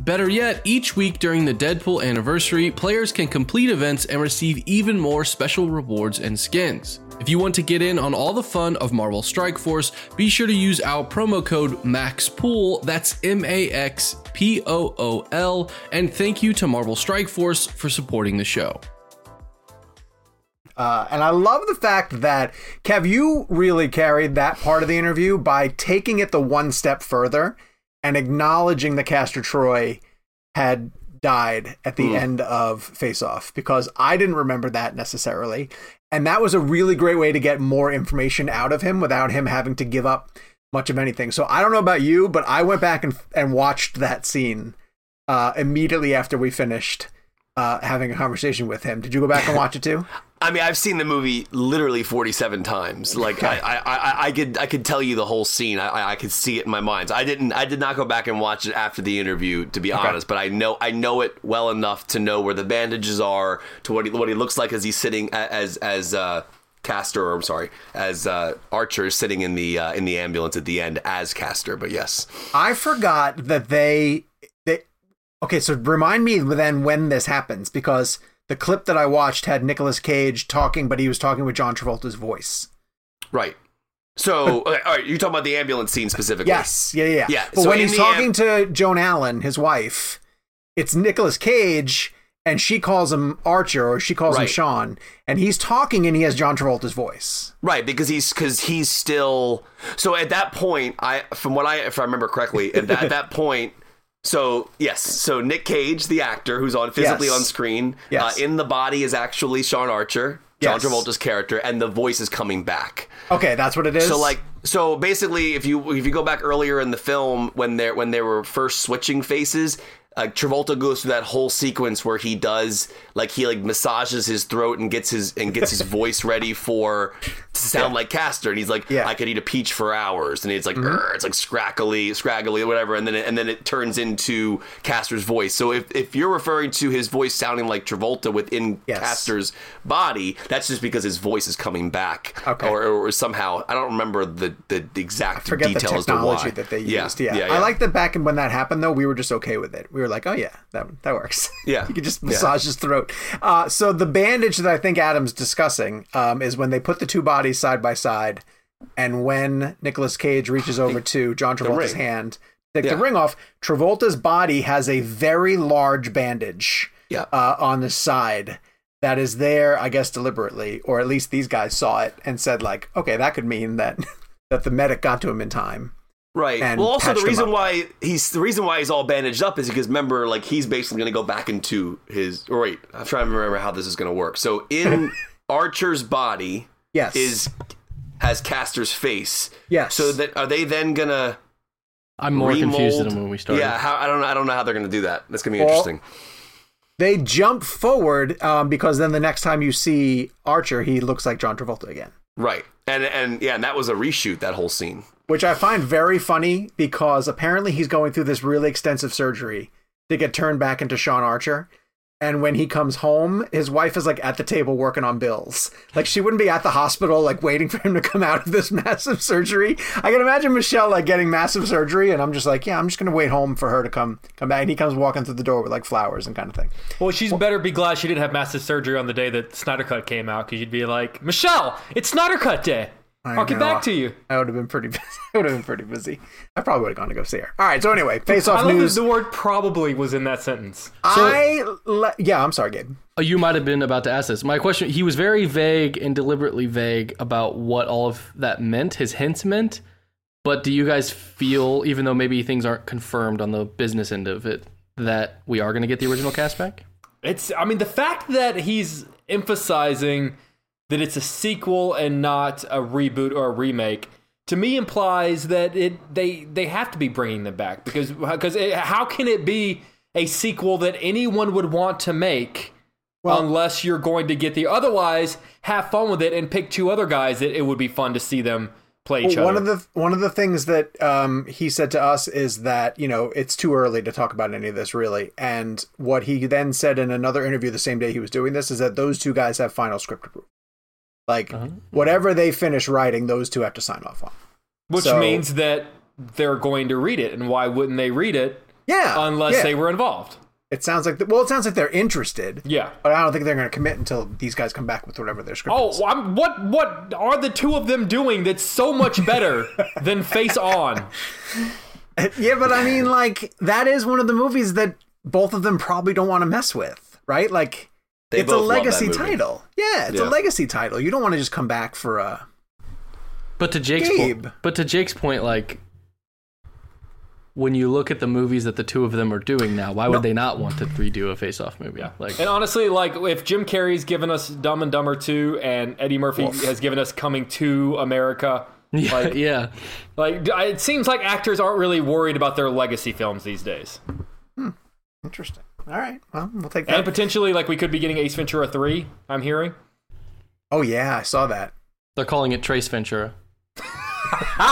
Better yet, each week during the Deadpool anniversary, players can complete events and receive even more special rewards and skins. If you want to get in on all the fun of Marvel Strike Force, be sure to use our promo code MAXPOOL, that's M A X P O O L, and thank you to Marvel Strike Force for supporting the show. Uh, and I love the fact that, Kev, you really carried that part of the interview by taking it the one step further and acknowledging that Castor Troy had died at the end of Face Off because I didn't remember that necessarily. And that was a really great way to get more information out of him without him having to give up much of anything. So I don't know about you, but I went back and, and watched that scene uh, immediately after we finished uh, having a conversation with him. Did you go back and watch it too? I mean, I've seen the movie literally 47 times. Like, I, I, I, I could, I could tell you the whole scene. I, I- could see it in my mind. I didn't, I did not go back and watch it after the interview, to be honest. But I know, I know it well enough to know where the bandages are, to what he, what he looks like as he's sitting as, as, uh, Castor, or I'm sorry, as uh, Archer is sitting in the uh, in the ambulance at the end as Castor. But yes, I forgot that they okay. So remind me then when this happens because the clip that I watched had Nicolas Cage talking, but he was talking with John Travolta's voice. right. So, okay, all right, you're talking about the ambulance scene specifically. Yes, yeah, yeah. Yeah, But so when he's talking am- to Joan Allen, his wife, it's Nicolas Cage, and she calls him Archer, or she calls him Sean, and he's talking, and he has John Travolta's voice. Right, because he's because he's still so at that point. I from what I if I remember correctly, at that, at that point. So yes, so Nick Cage, the actor who's on physically Yes. on screen, Yes. uh, in the body is actually Sean Archer, John Yes. Travolta's character, and the voice is coming back. Okay, that's what it is. So like so basically if you if you go back earlier in the film when they when they were first switching faces uh, Travolta goes through that whole sequence where he does like he like massages his throat and gets his and gets his voice ready for to sound like Castor and he's like Yeah. I could eat a peach for hours and it's like "Urgh," it's like scraggly scraggly whatever and then it, and then it turns into Castor's voice so if if you're referring to his voice sounding like Travolta within Yes. Castor's body that's just because his voice is coming back Okay. or, or somehow I don't remember the the, the exact forget the detail to technology why that they used. Yeah. yeah, I like that back and when that happened though, we were just okay with it. We were like, oh yeah, that that works. Yeah. you could just Yeah. massage his throat. Uh, so the bandage that I think Adam's discussing um, is when they put the two bodies side by side, and when Nicolas Cage reaches over to John Travolta's hand, take Yeah. the ring off. Travolta's body has a very large bandage Yeah. uh, on the side. That is there, I guess, deliberately, or at least these guys saw it and said, like, okay, that could mean that that the medic got to him in time. Right. and Well, also the reason up. why he's the reason why he's all bandaged up is because remember, like he's basically going to go back into his. Or wait, I'm trying to remember how this is going to work. So in Archer's body Yes, is has Castor's face. yes. So that are they then gonna I'm more confused remold- than when we started. Yeah, how, I don't know. I don't know how they're going to do that. That's going to be Well, interesting. they jump forward um, because then the next time you see Archer, he looks like John Travolta again, Right. And and yeah, and that was a reshoot. That whole scene. Which I find very funny because apparently he's going through this really extensive surgery to get turned back into Sean Archer. And when he comes home, his wife is like at the table working on bills. Like she wouldn't be at the hospital, like waiting for him to come out of this massive surgery. I can imagine Michelle like getting massive surgery, and I'm just like, yeah, I'm just gonna wait home for her to come come back. And he comes walking through the door with like flowers and kind of thing. Well, she's better be glad she didn't have massive surgery on the day that Snyder Cut came out because you'd be like, Michelle, it's Snyder Cut day. I I'll get back to you. I would have been pretty. Busy. I would have been pretty busy. I probably would have gone to go see her. All right. So anyway, face I off news. the word probably was in that sentence. I le- yeah. I'm sorry, Gabe. Oh, you might have been about to ask this. My question: He was very vague and deliberately vague about what all of that meant. His hints meant. But do you guys feel, even though maybe things aren't confirmed on the business end of it, that we are going to get the original cast back? It's, I mean, the fact that he's emphasizing that it's a sequel and not a reboot or a remake to me implies that it they they have to be bringing them back because because how can it be a sequel that anyone would want to make unless you're going to get the otherwise have fun with it and pick two other guys that it would be fun to see them play each Well, one other. of the one of the things that um, he said to us is that you know it's too early to talk about any of this really, and what he then said in another interview the same day he was doing this is that those two guys have final script approval. Like uh-huh. whatever they finish writing, those two have to sign off on. which so- means that they're going to read it and why wouldn't they read it Yeah, unless yeah. they were involved It sounds like well, it sounds like they're interested. yeah But I don't think they're going to commit until these guys come back with whatever their script oh, is. Oh, I'm, what what are the two of them doing that's so much better than Face On? Yeah, but I mean, like that is one of the movies that both of them probably don't want to mess with, right? Like They it's a both love that legacy movie. title. Yeah, it's a legacy title. You don't want to just come back for a. But to Jake's Gabe. point, but to Jake's point, like when you look at the movies that the two of them are doing now, why would they not want to redo a face-off movie? Yeah. Like, And honestly, like if Jim Carrey's given us Dumb and Dumber 2 and Eddie Murphy has given us Coming to America, yeah, like yeah. like it seems like actors aren't really worried about their legacy films these days. Hmm. Interesting. All right. Well, we'll take that. And potentially like we could be getting Ace Ventura 3, I'm hearing. Oh yeah, I saw that. They're calling it Trace Ventura. That's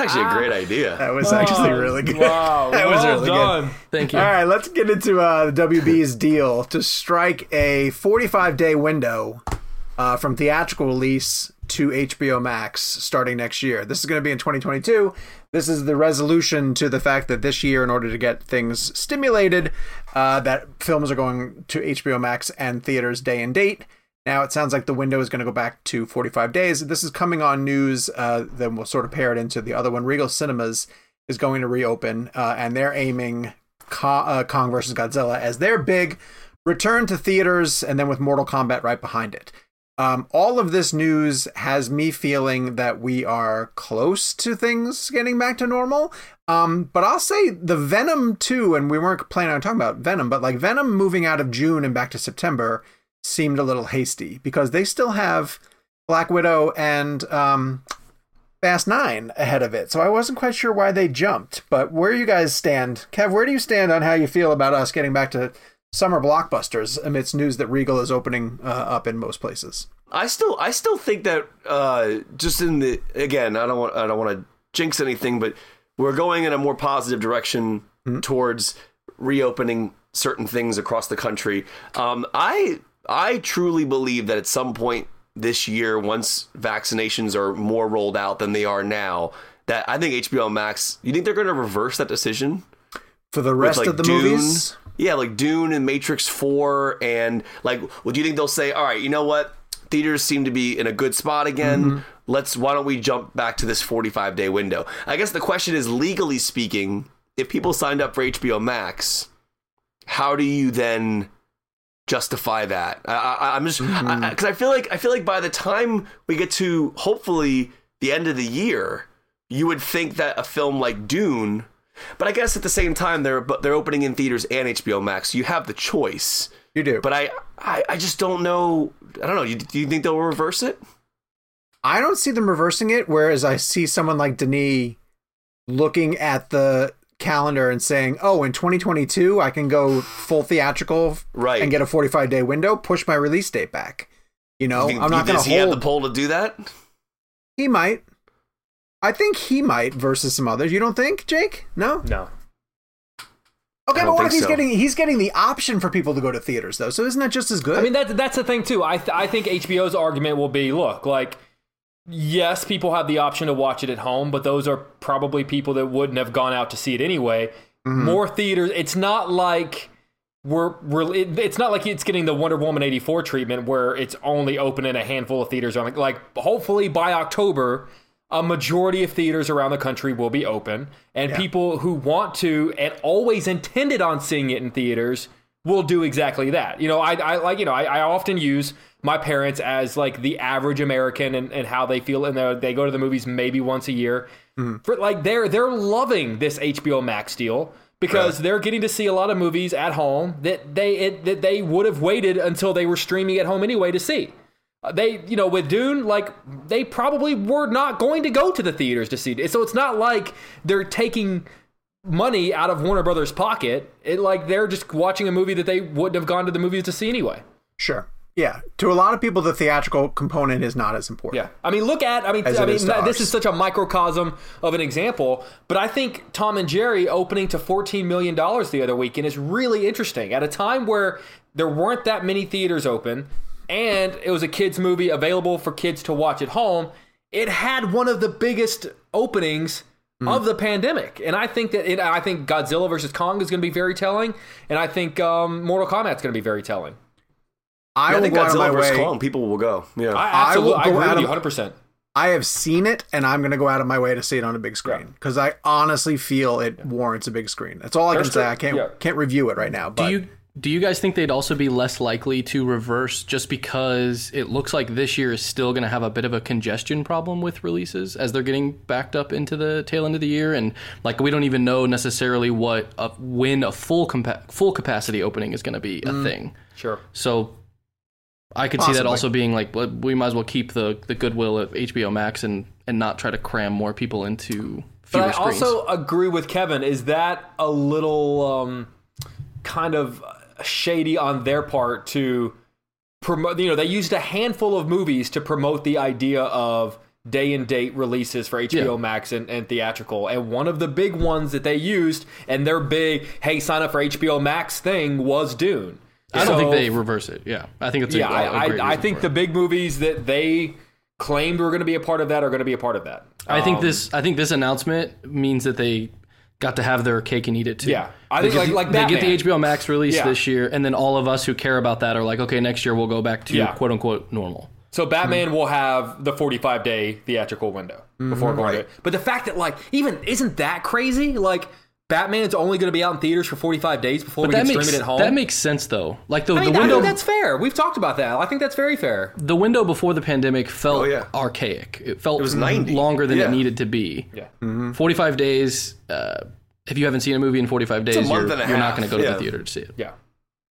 actually a great idea. That was actually really good. Wow, That was well really good. Thank you. All right, let's get into uh, the WB's deal to strike a 45 day window uh, from theatrical release to HBO Max starting next year. This is going to be in 2022. This is the resolution to the fact that this year, in order to get things stimulated, uh, that films are going to HBO Max and theaters day and date. Now it sounds like the window is going to go back to 45 days. This is coming on news. Uh, then we'll sort of pair it into the other one. Regal Cinemas is going to reopen, uh, and they're aiming Kong, uh, Kong versus Godzilla as their big return to theaters, and then with Mortal Kombat right behind it. Um, all of this news has me feeling that we are close to things getting back to normal. Um, but I'll say the Venom 2, and we weren't planning on talking about Venom, but like Venom moving out of June and back to September seemed a little hasty because they still have Black Widow and um, Fast Nine ahead of it. So I wasn't quite sure why they jumped. But where you guys stand, Kev, where do you stand on how you feel about us getting back to summer blockbusters amidst news that Regal is opening uh, up in most places? I still I still think that uh, just in the again I don't want I don't want to jinx anything, but we're going in a more positive direction mm-hmm. towards reopening certain things across the country. Um, I I truly believe that at some point this year, once vaccinations are more rolled out than they are now, that I think HBO Max. You think they're going to reverse that decision for the rest like, of the Dune, movies? Yeah, like Dune and Matrix Four, and like, well, do you think they'll say, all right, you know what? theaters seem to be in a good spot again. Mm-hmm. Let's why don't we jump back to this 45 day window? I guess the question is legally speaking, if people signed up for HBO Max, how do you then justify that? I, am just because mm-hmm. I, I feel like I feel like by the time we get to hopefully the end of the year, you would think that a film like Dune, but I guess at the same time they're but they're opening in theaters and HBO Max, so you have the choice. You do. But I, I, I just don't know. I don't know. You, do you think they'll reverse it? I don't see them reversing it. Whereas I see someone like Denis looking at the calendar and saying, "Oh, in 2022, I can go full theatrical, right, and get a 45 day window. Push my release date back." You know, think, I'm not going to hold. He have the pull to do that. He might. I think he might versus some others. You don't think, Jake? No. No. Okay, but what if he's so. getting he's getting the option for people to go to theaters though? So isn't that just as good? I mean, that's that's the thing too. I th- I think HBO's argument will be, look, like yes, people have the option to watch it at home, but those are probably people that wouldn't have gone out to see it anyway. Mm-hmm. More theaters. It's not like we're, we're it, it's not like it's getting the Wonder Woman 84 treatment where it's only open in a handful of theaters. Like, like hopefully by October a majority of theaters around the country will be open, and yeah. people who want to and always intended on seeing it in theaters will do exactly that. You know, I, I like you know I, I often use my parents as like the average American and, and how they feel, and they go to the movies maybe once a year. Mm. For like they're they're loving this HBO Max deal because they're getting to see a lot of movies at home that they it, that they would have waited until they were streaming at home anyway to see. Uh, they, you know, with Dune, like they probably were not going to go to the theaters to see it. So it's not like they're taking money out of Warner Brothers' pocket. It like they're just watching a movie that they wouldn't have gone to the movies to see anyway. Sure. Yeah, to a lot of people, the theatrical component is not as important. Yeah, I mean, look at, I mean, I mean, is this is such a microcosm of an example, but I think Tom and Jerry opening to fourteen million dollars the other weekend is really interesting at a time where there weren't that many theaters open and it was a kids movie available for kids to watch at home. It had one of the biggest openings mm. of the pandemic, and I think that it, I think Godzilla versus Kong is going to be very telling, and I think um, Mortal Kombat is going to be very telling. I, yeah, I think Godzilla versus Kong, people will go. Yeah, I, absolutely, I, will go I agree with you 100. percent I have seen it, and I'm going to go out of my way to see it on a big screen because yeah. I honestly feel it warrants a big screen. That's all I can say. I can't yeah. can't review it right now. But do you do you guys think they'd also be less likely to reverse just because it looks like this year is still going to have a bit of a congestion problem with releases as they're getting backed up into the tail end of the year and like we don't even know necessarily what a, when a full compa- full capacity opening is going to be a mm, thing. Sure. So I could Possibly. see that also being like we might as well keep the the goodwill of HBO Max and and not try to cram more people into fewer but I screens. also agree with Kevin. Is that a little um, kind of shady on their part to promote. You know, they used a handful of movies to promote the idea of day and date releases for HBO yeah. Max and, and, theatrical. And one of the big ones that they used and their big hey sign up for HBO Max thing was Dune. I don't think they reverse it. Yeah, I think it's a, yeah. I think the big movies that they claimed were going to be a part of that are going to be a part of that. I um, think this. I think this announcement means that they got to have their cake and eat it too. Yeah. I think like- the- like they get the HBO Max release Yeah. this year, and then all of us who care about that are like, okay, next year we'll go back to Yeah. quote unquote normal. So Batman will have the 45 day theatrical window Mm-hmm. before going to it. But the fact that like even isn't that crazy? Like Batman's only going to be out in theaters for 45 days before we that can stream it at home. that makes sense though. Like the, I mean, the I window think that's fair. We've talked about that. I think that's very fair. the window before the pandemic felt Oh, yeah. archaic. It felt was 90. longer than Yeah. it needed to be. Yeah. 45 days. Uh, if you haven't seen a movie in 45 days, you're, you're not going to go to yeah. the theater to see it. Yeah.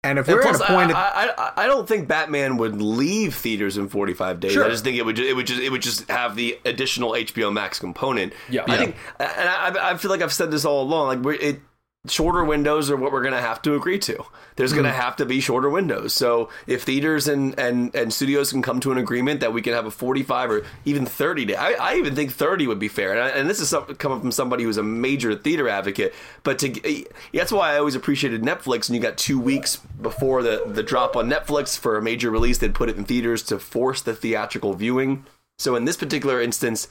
And if And we're plus, at a point, I, I, I, I don't think Batman would leave theaters in 45 days. Sure. I just think it would ju- it would just it would just have the additional HBO Max component. Yeah. I Yeah. think, and I, I feel like I've said this all along. Like we're, it, shorter windows are what we're going to have to agree to. There's going to hmm. have to be shorter windows. So if theaters and, and, and studios can come to an agreement that we can have a 45 or even 30 day, I, I even think 30 would be fair. And, I, and this is some, coming from somebody who's a major theater advocate. But to eh, that's why I always appreciated Netflix. And you got two weeks before the the drop on Netflix for a major release, they'd put it in theaters to force the theatrical viewing. So in this particular instance,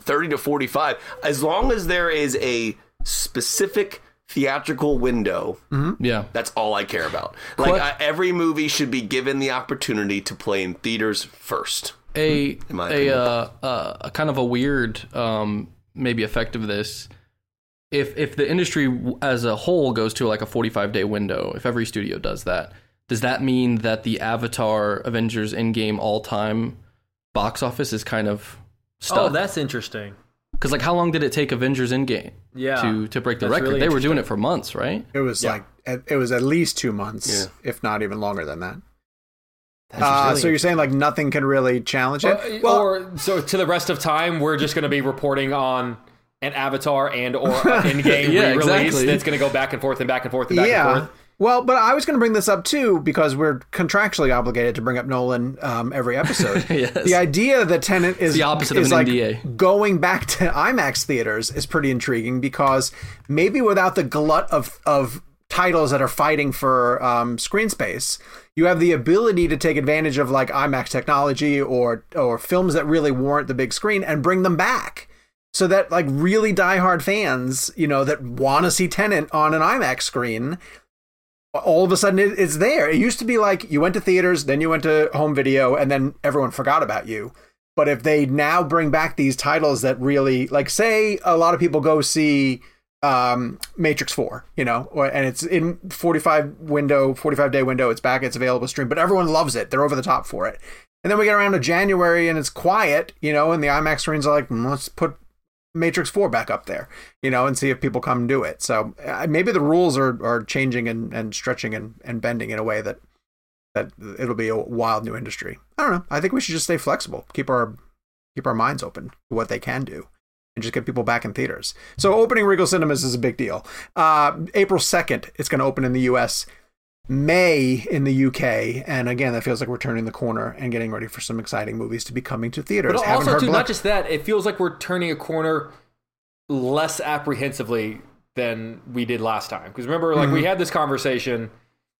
30 to 45 as long as there is a specific theatrical window. Yeah. that's all i care about. Like I, every movie should be given the opportunity to play in theaters first. A my a, uh, uh, a kind of a weird um, maybe effect of this. If if the industry as a whole goes to like a 45 day window, if every studio does that, does that mean that the Avatar Avengers Endgame all time box office is kind of Oh, that's interesting. Because like, how long did it take Avengers Endgame Yeah. to to break the That's record? really they were doing it for months, right? it was Yeah. like it it was at least two months, Yeah. if not even longer than that. That's Uh, really so you're saying like nothing can really challenge it? Uh, or so to the rest of time, we're just going to be reporting on an Avatar and or in game Yeah, re-release exactly. that's going to go back and forth and back and forth and back and yeah. forth. Well, but I was going to bring this up too because we're contractually obligated to bring up Nolan um, every episode. Yes. The idea that Tenet is the opposite of is an like NDA. going back to IMAX theaters is pretty intriguing because maybe without the glut of of titles that are fighting for um, screen space, you have the ability to take advantage of like IMAX technology or or films that really warrant the big screen and bring them back. So that like really diehard fans, you know, that want to see Tenet on an IMAX screen, all of a sudden it, it's there. It used to be like you went to theaters, then you went to home video, and then everyone forgot about you. But if they now bring back these titles that really, like, say a lot of people go see um, Matrix Four, you know, and it's in forty five window, forty five day window, it's back, it's available stream, but everyone loves it. They're over the top for it. And then we get around to January and it's quiet, you know, and the IMAX screens are like, "Mm, let's put Matrix 4 back up there, you know, and see if people come do it. So uh, maybe the rules are, are changing and, and stretching and, and bending in a way that that it'll be a wild new industry. I don't know. I think we should just stay flexible, keep our keep our minds open to what they can do, and just get people back in theaters. So opening Regal Cinemas is a big deal. Uh, April 2nd, it's going to open in the U.S. May in the UK, and again, that feels like we're turning the corner and getting ready for some exciting movies to be coming to theaters. But Haven't also, too, Black- not just that, it feels like we're turning a corner less apprehensively than we did last time. Because remember, like Mm-hmm. we had this conversation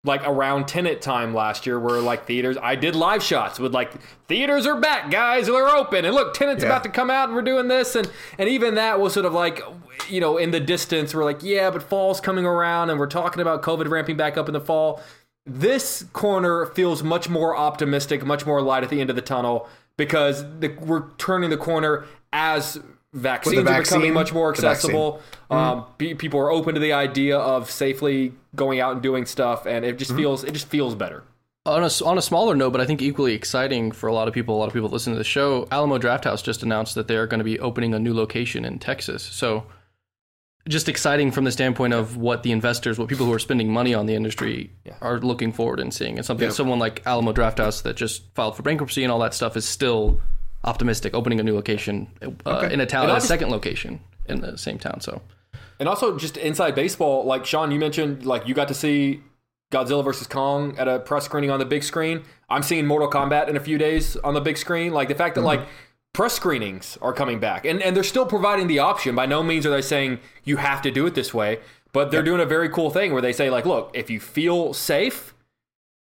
like around Tenet time last year, where like theaters, I did live shots with like theaters are back, guys, they're open, and look, Tenet's Yeah. about to come out, and we're doing this, and and even that was sort of like, you know, in the distance, we're like, yeah, but fall's coming around, and we're talking about COVID ramping back up in the fall. This corner feels much more optimistic, much more light at the end of the tunnel because the, we're turning the corner as vaccines are becoming much more the vaccine. accessible. Um, pe- people are open to the idea of safely going out and doing stuff, and it just feels it just feels better. on a, on a smaller note, but I think equally exciting for a lot of people, a lot of people that listen to the show, Alamo Drafthouse just announced that they're going to be opening a new location in Texas. So just exciting from the standpoint of what the investors, what people who are spending money on the industry are looking forward and seeing. And something someone like Alamo Drafthouse that just filed for bankruptcy and all that stuff is still optimistic, opening a new location uh, in a town, a second location in the same town. So And also just inside baseball, like Sean, you mentioned, like you got to see Godzilla versus Kong at a press screening on the big screen. I'm seeing Mortal Kombat in a few days on the big screen. Like the fact that like press screenings are coming back, and and they're still providing the option. By no means are they saying you have to do it this way, but they're doing a very cool thing where they say like, look, if you feel safe,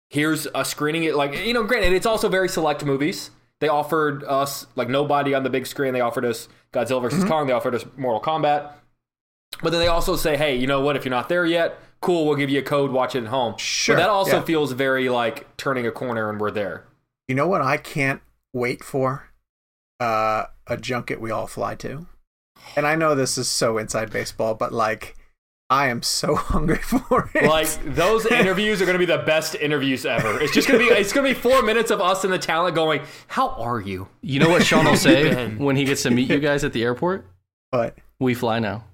here's a screening. It like you know, granted, it's also very select movies. They offered us like nobody on the big screen. They offered us Godzilla versus Kong. They offered us Mortal Kombat. But then they also say, hey, you know what? If you're not there yet, cool, we'll give you a code, watch it at home. Sure, But that also yeah. feels very like turning a corner and we're there. You know what I can't wait for? Uh, a junket we all fly to. And I know this is so inside baseball, but like, I am so hungry for it. Like those interviews are going to be the best interviews ever. It's just going to be it's going to be 4 minutes of us and the talent going, "How are you?" You know what Sean will say when he gets to meet you guys at the airport? but We fly now.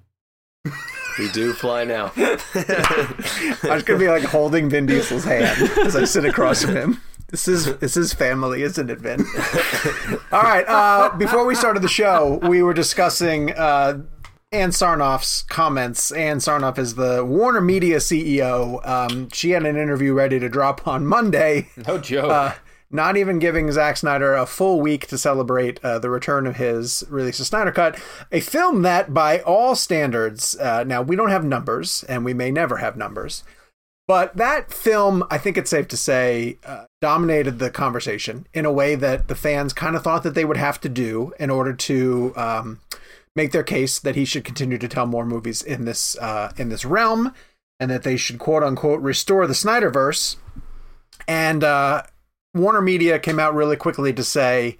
We do fly now. I'm just gonna be like holding Vin Diesel's hand as I sit across from him. This is this is family, isn't it, Vin? All right. Uh, before we started the show, we were discussing uh, Ann Sarnoff's comments. Ann Sarnoff is the Warner Media CEO. Um, she had an interview ready to drop on Monday. No joke. Uh, not even giving Zack Snyder a full week to celebrate uh, the return of his release of Snyder Cut, a film that, by all standards, uh, now we don't have numbers and we may never have numbers, but that film, I think it's safe to say, uh, dominated the conversation in a way that the fans kind of thought that they would have to do in order to um, make their case that he should continue to tell more movies in this uh, in this realm, and that they should quote unquote restore the Snyderverse. And uh, Warner Media came out really quickly to say,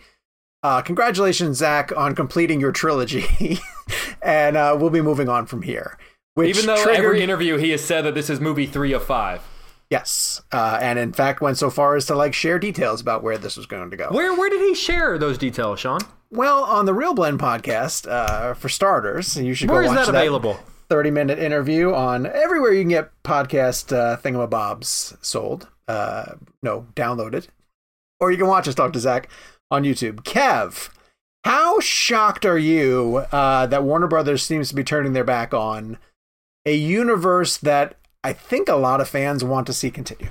uh, "Congratulations, Zack, on completing your trilogy, and uh, we'll be moving on from here." Which Even though triggered- every interview he has said that this is movie 3 of 5. yes, uh, and in fact went so far as to like share details about where this was going to go. Where where did he share those details, Sean? Well, on the Real Blend podcast, uh, for starters, you should Where go watch that available? 30 minute interview on everywhere you can get podcast uh, thingamabobs sold. Uh, no, downloaded. Or you can watch us talk to Zack on YouTube. Kev, how shocked are you uh, that Warner Brothers seems to be turning their back on a universe that I think a lot of fans want to see continue?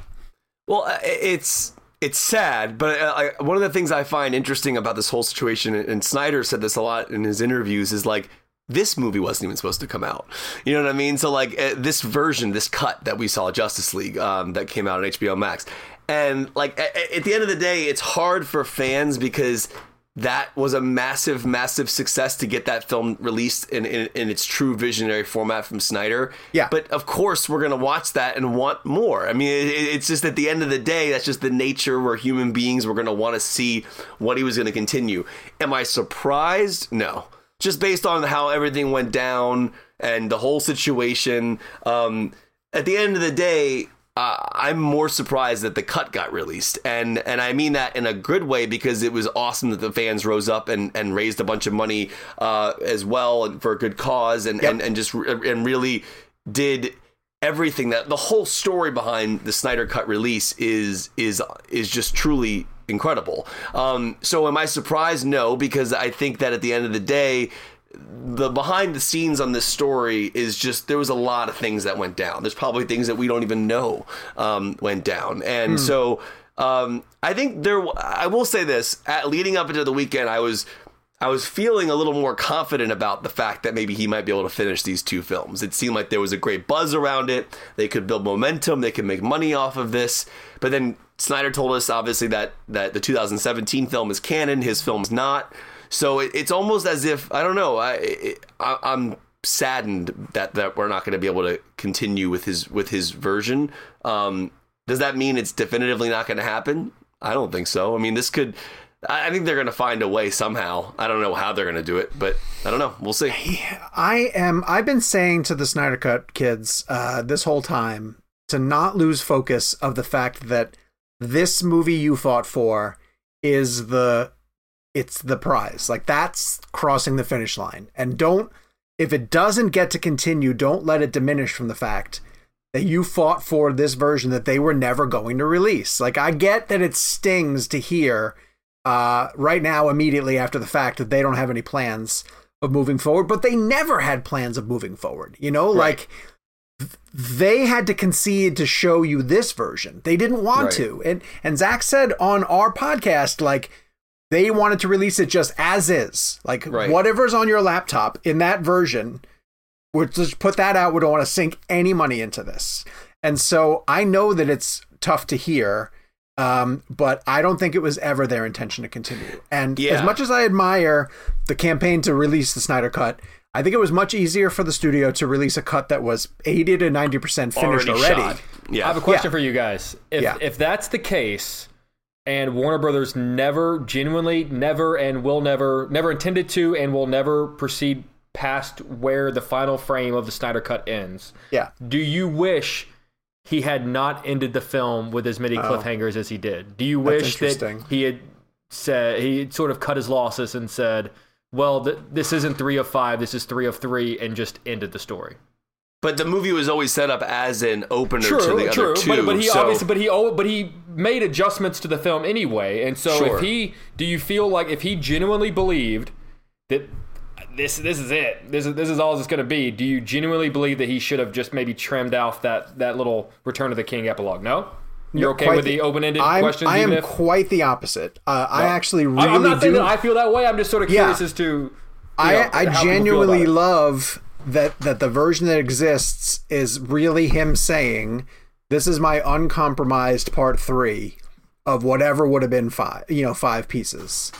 Well, uh, it's it's sad, but uh, I, one of the things I find interesting about this whole situation, and Snyder said this a lot in his interviews, is like this movie wasn't even supposed to come out. You know what I mean? So like uh, this version, this cut that we saw, Justice League, um, that came out on HBO Max, and like a- a- at the end of the day, it's hard for fans because that was a massive, massive success to get that film released in, in, in its true visionary format from Snyder. Yeah. But of course, we're going to watch that and want more. I mean, it, it's just at the end of the day, that's just the nature. We're human beings. We're going to want to see what he was going to continue. Am I surprised? No. Just based on how everything went down and the whole situation. Um, at the end of the day, uh, I'm more surprised that the cut got released, and and I mean that in a good way because it was awesome that the fans rose up and, and raised a bunch of money uh, as well and for a good cause and and, and just and really did everything that the whole story behind the Snyder cut release is is is just truly incredible. Um, so am I surprised? No, because I think that at the end of the day, the behind the scenes on this story is just there was a lot of things that went down. There's probably things that we don't even know um, went down, and so um, I think there. I will say this: at, leading up into the weekend, I was. I was feeling a little more confident about the fact that maybe he might be able to finish these two films. It seemed like there was a great buzz around it. They could build momentum. They could make money off of this. But then Snyder told us, obviously, that that the 2017 film is canon. His film's not. So it, it's almost as if I don't know. I, I'm saddened that that we're not going to be able to continue with his with his version. Um, does that mean it's definitively not going to happen? I don't think so. I mean, this could. I I think they're going to find a way somehow. I don't know how they're going to do it, but I don't know. We'll see. I am. I've been saying to the Snyder Cut kids uh, this whole time to not lose focus of the fact that this movie you fought for is the it's the prize. Like that's crossing the finish line, and don't if it doesn't get to continue, don't let it diminish from the fact that you fought for this version that they were never going to release. Like I get that it stings to hear uh, right now immediately after the fact that they don't have any plans of moving forward, but they never had plans of moving forward. You know, like they had to concede to show you this version. They didn't want Right. to. And and Zack said on our podcast, like they wanted to release it just as is. Like Right. whatever's on your laptop in that version, we'll just put that out. We don't want to sink any money into this. And so I know that it's tough to hear. Um, but I don't think it was ever their intention to continue. And Yeah. as much as I admire the campaign to release the Snyder Cut, I think it was much easier for the studio to release a cut that was 80 to 90% finished Already already. Yeah. I have a question Yeah. for you guys. If Yeah. if that's the case, and Warner Brothers never genuinely never and will never never intended to and will never proceed past where the final frame of the Snyder cut ends. Yeah. Do you wish he had not ended the film with as many oh. cliffhangers as he did? Do you Oh. Wish that he had said he had sort of cut his losses and said, "Well, th- this isn't three of five. This is three of three," and just ended the story? But the movie was always set up as an opener to the true. other two. But, but he so obviously, but he but he made adjustments to the film anyway. And so, Sure. if he, do you feel like if he genuinely believed that this this is it, this is this is all it's going to be? Do you genuinely believe that he should have just maybe trimmed off that that little Return of the King epilogue? No, you're okay Quite with the open ended I'm, questions. I am if, quite the opposite. Uh, I actually really I- I'm not do. saying that I feel that way. I'm just sort of Yeah. curious as to. you I, know, I how people feel genuinely about it. love that that the version that exists is really him saying, "This is my uncompromised part three of whatever would have been five, you know, five pieces."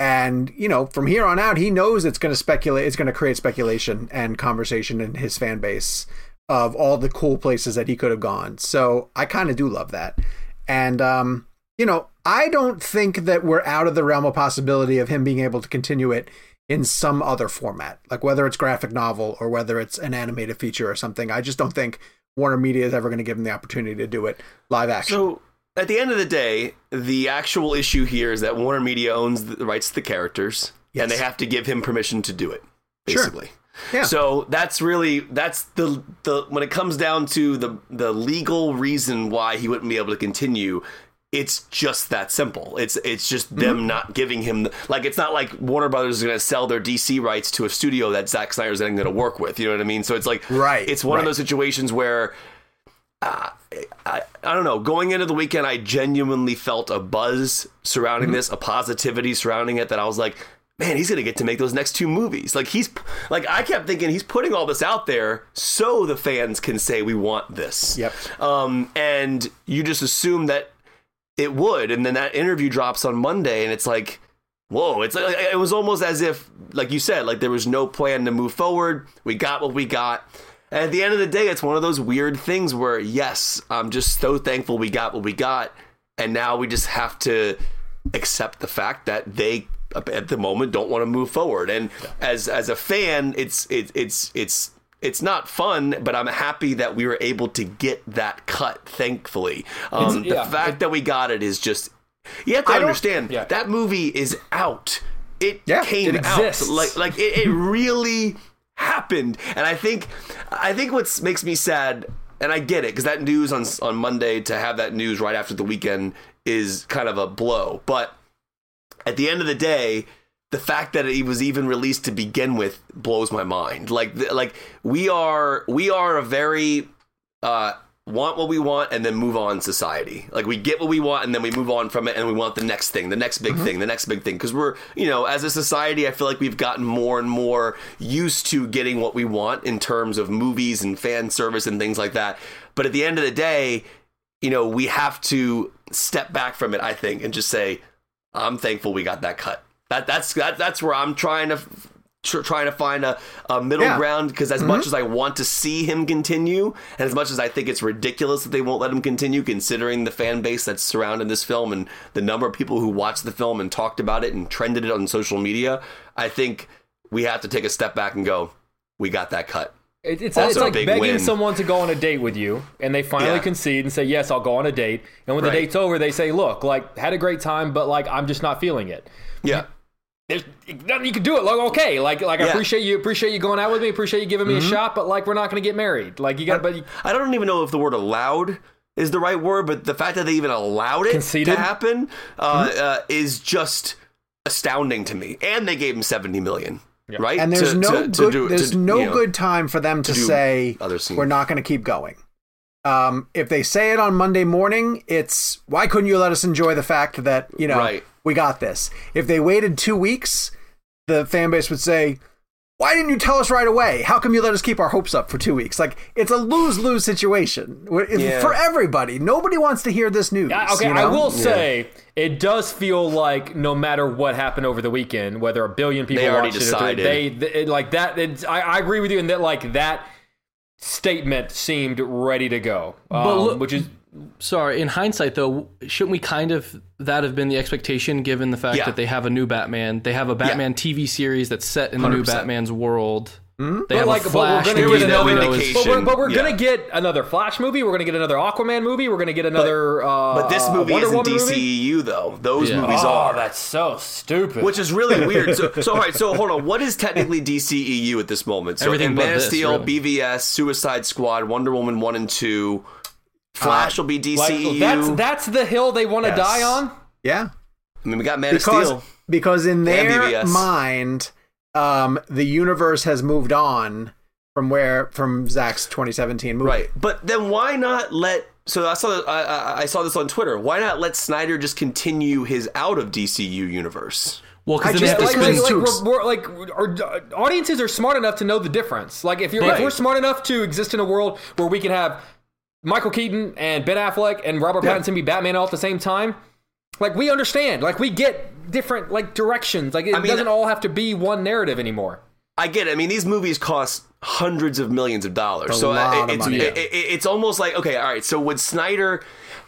And you know, from here on out, he knows it's going to speculate. It's going to create speculation and conversation in his fan base of all the cool places that he could have gone. So I kind of do love that. And um, you know, I don't think that we're out of the realm of possibility of him being able to continue it in some other format, like whether it's graphic novel or whether it's an animated feature or something. I just don't think Warner Media is ever going to give him the opportunity to do it live action. So at the end of the day, the actual issue here is that Warner Media owns the rights to the characters, and they have to give him permission to do it. Sure. Basically. Yeah. So that's really that's the the when it comes down to the the legal reason why he wouldn't be able to continue. It's just that simple. It's it's just Mm-hmm. them not giving him the, like it's not like Warner Brothers is going to sell their DC rights to a studio that Zack Snyder's then going to work with. You know what I mean? So it's like Right, It's one of those situations where I, I don't know. Going into the weekend, I genuinely felt a buzz surrounding this, a positivity surrounding it that I was like, man, he's gonna get to make those next two movies. Like he's like I kept thinking he's putting all this out there so the fans can say we want this. Yep. Um, and you just assume that it would, and then that interview drops on Monday, and it's like. Whoa! It's like it was almost as if, like you said, like there was no plan to move forward. We got what we got, and at the end of the day, it's one of those weird things where, yes, I'm just so thankful we got what we got, and now we just have to accept the fact that they, at the moment, don't want to move forward. And as as a fan, it's it, it's it's it's not fun, but I'm happy that we were able to get that cut. Thankfully, um, yeah, the fact it- that we got it is just. You have to don't- understand yeah. that movie is out. It Yeah, came it out like like it, it really happened and i think i think what makes me sad and i get it because that news on on monday to have that news right after the weekend is kind of a blow but at the end of the day the fact that it was even released to begin with blows my mind. Like like we are we are a very uh want what we want and then move on society. Like we get what we want and then we move on from it and we want the next thing the next big thing the next big thing. Because we're you know as a society i feel like we've gotten more and more used to getting what we want in terms of movies and fan service and things like that. But at the end of the day you know we have to step back from it i think and just say i'm thankful we got that cut that that's that, that's where i'm trying to tr- trying to find a, a middle Yeah. ground because as mm-hmm. much as I want to see him continue, and as much as I think it's ridiculous that they won't let him continue, considering the fan base that's surrounding this film and the number of people who watched the film and talked about it and trended it on social media, I think we have to take a step back and go, we got that cut. It, it's, Also it's like begging win. someone to go on a date with you, and they finally Yeah. concede and say, "Yes, I'll go on a date." And when Right. the date's over, they say, "Look, like had a great time, but like I'm just not feeling it." Yeah. There's nothing you can do it. Like okay, like like I appreciate you, appreciate you going out with me, appreciate you giving me a shot, but like we're not going to get married. Like you got, but you- I don't even know if the word allowed is the right word, but the fact that they even allowed it Conceded? to happen uh, uh, is just astounding to me. And they gave him seventy million, right? and there's To- no to- to good, do- there's to, no you know, good time for them to do say other we're not going to keep going. Um, if they say it on Monday morning, it's why couldn't you let us enjoy the fact that you know Right. We got this? If they waited two weeks, the fan base would say, why didn't you tell us right away? How come you let us keep our hopes up for two weeks? Like it's a lose lose situation Yeah. for everybody. Nobody wants to hear this news. I- okay, you I will say it does feel like no matter what happened over the weekend, whether a billion people They already watched decided. it, or they, they it, like that. It's, I, I agree with you in that like that statement seemed ready to go, um, look- which is Sorry, in hindsight though, shouldn't we kind of that have been the expectation given the fact Yeah. that they have a new Batman, they have a Batman TV series that's set in the new Batman's world. Hmm? They have like, a but Flash. we're gonna was get no another. is- indication. But we're, but we're Yeah. gonna get another Flash movie. We're gonna get another Aquaman movie. We're gonna get another. uh, But this movie Wonder isn't Woman movie. DCEU though. Those Yeah. movies Oh, are. that's so stupid. Which is really weird. So, so all right. So hold on. What is technically DCEU at this moment? So Everything in but Man of this, Steel, really. BVS, Suicide Squad, Wonder Woman one and two, Flash will be like, that's that's the hill they want to Yes. die on. Yeah. I mean, we got Man of because Steel. because in their mind, um, the universe has moved on from where from Zack's 2017 movie. Right. But then why not let? So I saw I, I, I saw this on Twitter. Why not let Snyder just continue his out of DCU universe? Well, because then they just have to like- like- like, too we're, we're, like our audiences are smart enough to know the difference. Like if you're if we're smart enough to exist in a world where we can have Michael Keaton and Ben Affleck and Robert Yeah. Pattinson be Batman all at the same time, like we understand. Like we get different like directions. Like it I mean- doesn't all have to be one narrative anymore. I get it. I mean, these movies cost hundreds of millions of dollars. A so uh, of it's it- it- it's almost like okay, all right. So would Snyder?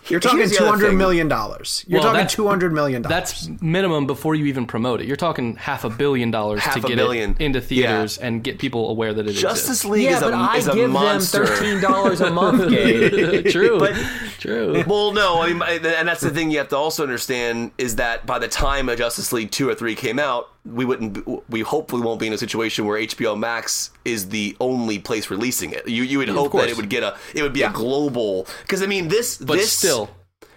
You're talking here's the two other hundred thing. million dollars. You're Well, talking two hundred million dollars. That's minimum before you even promote it. You're talking half a billion dollars Half to get billion. it into theaters and get people aware that it Justice exists. League is a, is a monster. dollars a month. Gabe. true, But- true. Well, no, I mean, and that's the thing you have to also understand is that by the time a Justice League two or three came out, we wouldn't, we hopefully won't be in a situation where HBO Max is the only place releasing it. You you would mm, hope that it would get a, it would be a global, because I mean this, But this still,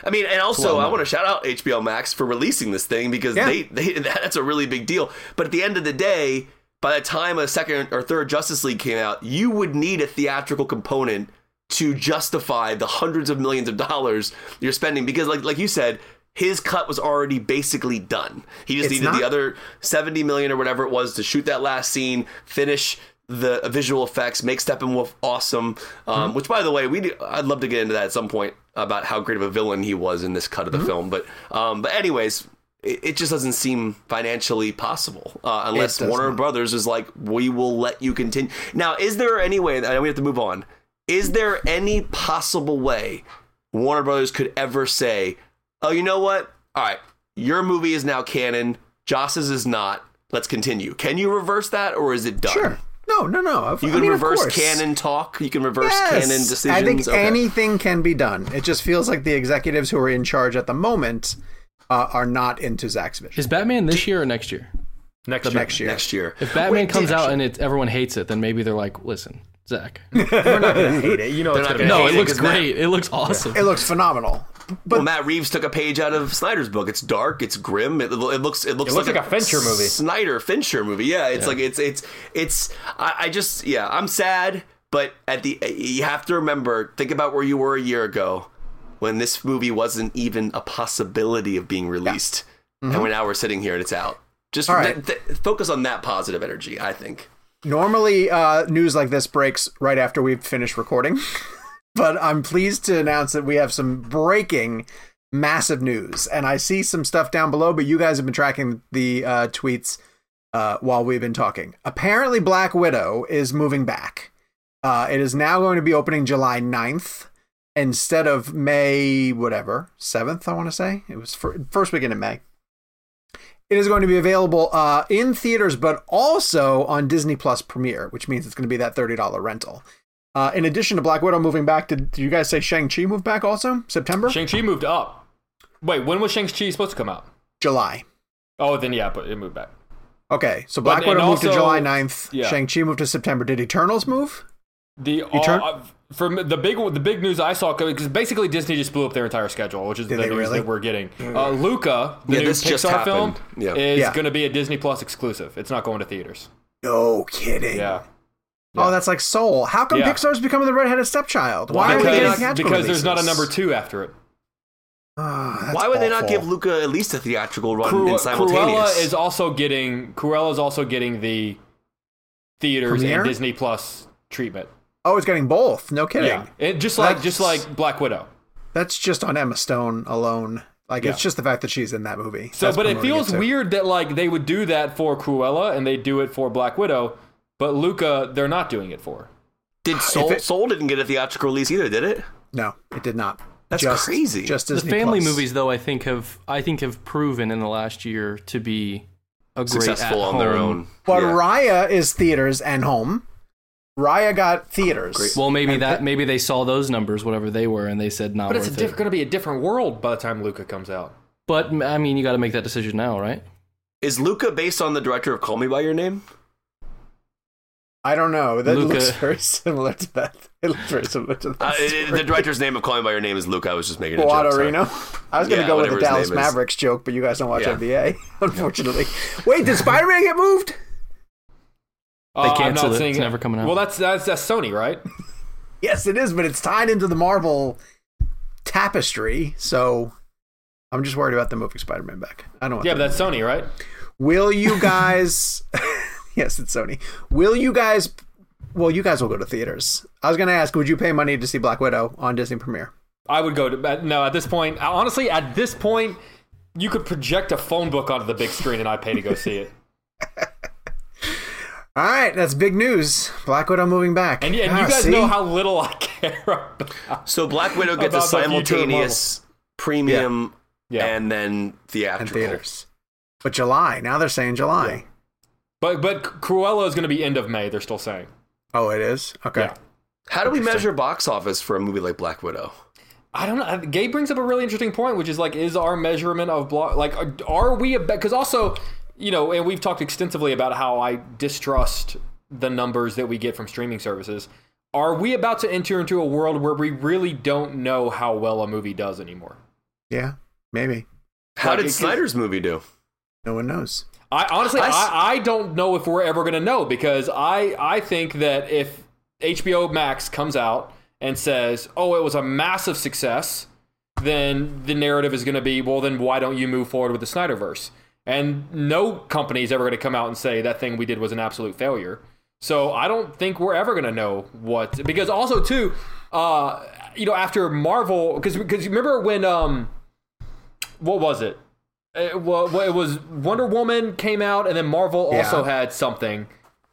I mean, and also I want to shout out HBO Max for releasing this thing because Yeah. they, they that's a really big deal. But at the end of the day, by the time a second or third Justice League came out, you would need a theatrical component to justify the hundreds of millions of dollars you're spending because like like you said his cut was already basically done. He just It's needed not- the other 70 million or whatever it was to shoot that last scene, finish the visual effects, make Steppenwolf awesome. Um, Mm-hmm. Which, by the way, we do, I'd love to get into that at some point about how great of a villain he was in this cut of Mm-hmm. the film. But um, but anyways, it, it just doesn't seem financially possible uh, unless Warner not. Brothers is like, we will let you continue. Now, is there any way? Know we have to move on. Is there any possible way Warner Brothers could ever say, "Oh, you know what? All right, your movie is now canon. Joss's is not. Let's continue." Can you reverse that, or is it done? sure. No, no, no. You I can mean, reverse canon talk. You can reverse Yes. canon decisions. I think Okay. anything can be done. It just feels like the executives who are in charge at the moment uh, are not into Zack's vision. is Batman this year or next year? Next year. Next year. next year. If Batman Wait, comes out and it, everyone hates it, then maybe they're like, listen, Zach. We're not gonna hate it. You know, They're it's not gonna gonna be No, hate it looks Matt- great. It looks awesome. It looks phenomenal. But well, Matt Reeves took a page out of Snyder's book. It's dark. It's grim. It, it looks. It looks, It looks like a Fincher movie. Snyder Fincher movie. Yeah, it's like it's it's it's. I, I just yeah, I'm sad, but at the you have to remember. Think about where you were a year ago, when this movie wasn't even a possibility of being released, and when now we're sitting here and it's out. Just Mm-hmm. Right. th- th- focus on that positive energy. I think. Normally, uh, news like this breaks right after we've finished recording, but I'm pleased to announce that we have some breaking massive news. And I see some stuff down below, but you guys have been tracking the uh, tweets uh, while we've been talking. Apparently, Black Widow is moving back. Uh, it is now going to be opening July 9th instead of May, whatever, 7th, I want to say. It was fir- first weekend in May. It is going to be available uh, in theaters, but also on Disney Plus Premiere, which means it's going to be that $30 rental. Uh, in addition to Black Widow moving back, did, did you guys say Shang-Chi moved back also? September? Shang-Chi moved up. Wait, when was Shang-Chi supposed to come out? July. Oh, then yeah, but it moved back. Okay, so Black But- Widow and moved to July 9th. yeah. Shang-Chi moved to September. Did Eternals move? The turn- uh, from the big the big news I saw because basically Disney just blew up their entire schedule, which is Did the news really? that we're getting. Uh, Luca, the Yeah, new this just Pixar film. Yeah. is Yeah. going to be a Disney Plus exclusive. It's not going to theaters. No kidding. Yeah, Oh, that's like Soul. How come Yeah. Pixar's becoming the redheaded stepchild? Why are they getting because theatrical because there's not a number two after it. Ah, that's Why would they not give Luca at least a theatrical run Cru- in simultaneous? Cruella is also getting Cruella is also getting the theaters Premiere? and Disney Plus treatment. Oh, it's getting both. No kidding. Yeah, it, just like just like Black Widow. That's just on Emma Stone alone. Like it's just the fact that she's in that movie. So, That's but it feels too. weird that like they would do that for Cruella and they do it for Black Widow, but Luca they're not doing it for. Did Soul, it- Soul didn't get a theatrical release either, did it? No, it did not. That's just, crazy. Just The family Plus. movies, though, I think have I think have proven in the last year to be a great Successful at on their own. But Yeah. Raya is theaters and home. Raya got oh, theaters. Well, maybe And that th- maybe they saw those numbers, whatever they were, and they said not But it's diff- it. going to be a different world by the time Luca comes out. But I mean, you got to make that decision now, right? Is Luca based on the director of Call Me by Your Name? I don't know. That Luca- looks very similar to that. It looks very similar to that. Uh, the director's name of Call Me by Your Name is Luca. I was just making a joke. sorry. I was going to Yeah, go with whatever the Dallas name is. Mavericks joke, but you guys don't watch Yeah. NBA, unfortunately. Wait, did Spider-Man get moved? They Uh, I'm canceled not it. seeing It's never coming out. Well, that's that's that's Sony, right? Yes, it is, but it's tied into the Marvel tapestry. So I'm just worried about them moving Spider-Man back. I don't. Want Yeah, but that's Sony, right? Will you guys? yes, it's Sony. Will you guys? Well, you guys will go to theaters. I was going to ask, would you pay money to see Black Widow on Disney Premiere? I would go to but no. At this point, honestly, at this point, you could project a phone book onto the big screen, and I'd pay to go see it. All right, that's big news. Black Widow moving back. And, and Ah, you guys see? know how little I care about. So Black Widow gets a About the future of simultaneous premium Yeah. and then and theatrical. theaters. But July. Now they're saying July. But but Cruella is going to be end of May. They're still saying. Oh, it is. Okay. Yeah. How do we measure box office for a movie like Black Widow? I don't know. Gabe brings up a really interesting point, which is like, is our measurement of block like, are- are we? Because also, you know, and we've talked extensively about how I distrust the numbers that we get from streaming services. Are we about to enter into a world where we really don't know how well a movie does anymore? Yeah. Maybe. How Like, did Snyder's movie do? No one knows. I honestly, I I don't know if we're ever going to know because I, I think that if HBO Max comes out and says, "Oh, it was a massive success," then the narrative is going to be, "Well, then why don't you move forward with the Snyderverse?" And no company is ever going to come out and say that thing we did was an absolute failure. So I don't think we're ever going to know what because also too, uh, you know, after Marvel, because because remember when um, what was it? It, wa- wa- it was Wonder Woman came out, and then Marvel Yeah. also had something,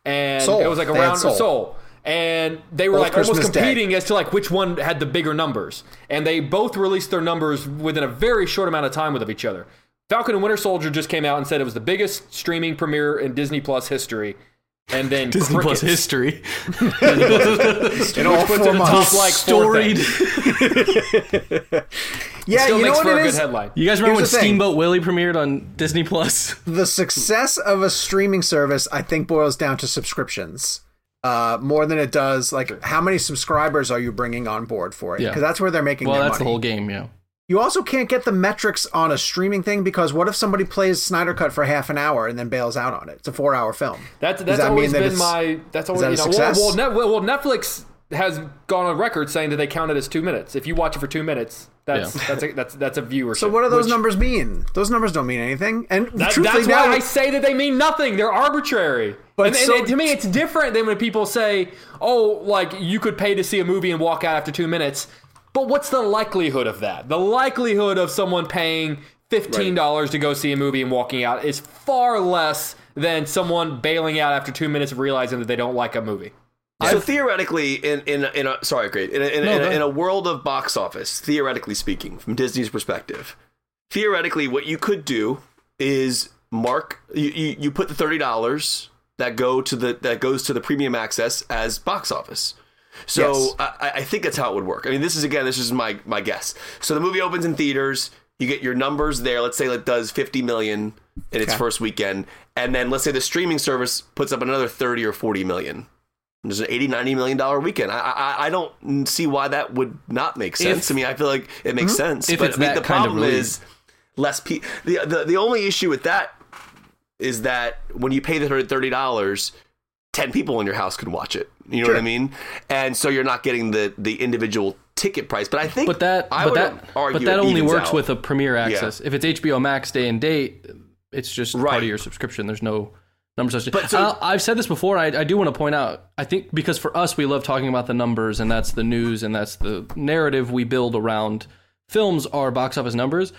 and Soul. it was like around Soul. Soul. And they were Both like almost Christmas Day. competing as to like which one had the bigger numbers, and they both released their numbers within a very short amount of time with each other. Falcon and Winter Soldier just came out and said it was the biggest streaming premiere in Disney Plus history, and then Disney Plus crickets. history. In all puts four it in the top like Storied. thing. yeah, Still you know makes what for it a good headline. You guys remember when Here's the thing. Steamboat Willie premiered on Disney Plus? the success of a streaming service i think boils down to subscriptions uh, more than it does like how many subscribers are you bringing on board for it Yeah. because that's where they're making Well, their that's the money whole game, yeah. You also can't get the metrics on a streaming thing because what if somebody plays snyder cut for half an hour and then bails out on it it's a four hour film That's that's that always that been my that's always that a you know, success? well, well, Net, well well, Netflix has gone on record saying that they count it as two minutes. If you watch it for two minutes, that's Yeah. that's a, that's that's a viewership. so what do those which- numbers mean those numbers don't mean anything and That, that's now why I say that they mean nothing. They're arbitrary. But and, and- and to me, it's different than when people say, "Oh, like you could pay to see a movie and walk out after two minutes." But what's the likelihood of that? The likelihood of someone paying fifteen dollars to go see a movie and walking out is far less than someone bailing out after two minutes of realizing that they don't like a movie. So theoretically, in in a, in a sorry, great in a, in, No, in, a, in a world of box office, theoretically speaking, from Disney's perspective, theoretically, what you could do is mark you, you, you put the thirty dollars that go to the that goes to the premium access as box office. So Yes. I, I think that's how it would work. I mean, this is again, this is my my guess. So the movie opens in theaters. You get your numbers there. Let's say it does 50 million in its Okay. first weekend, and then let's say the streaming service puts up another 30 or 40 million. There's an 80, 90 million dollar weekend. I, I I don't see why that would not make sense. I mean, I feel like it makes hmm? sense. If but it's I mean, that the problem is less pe- the, the the only issue with that is that when you pay the thirty dollars, ten people in your house can watch it. You know what I mean? And so you're not getting the the individual ticket price. But I think, But that, I but would that, argue but that only works out. with a premiere access. If it's HBO Max day and date, it's just part of your subscription. There's no numbers. But so, uh, I've said this before. I, I do want to point out. I think because for us, we love talking about the numbers, and that's the news, and that's the narrative we build around films are box office numbers.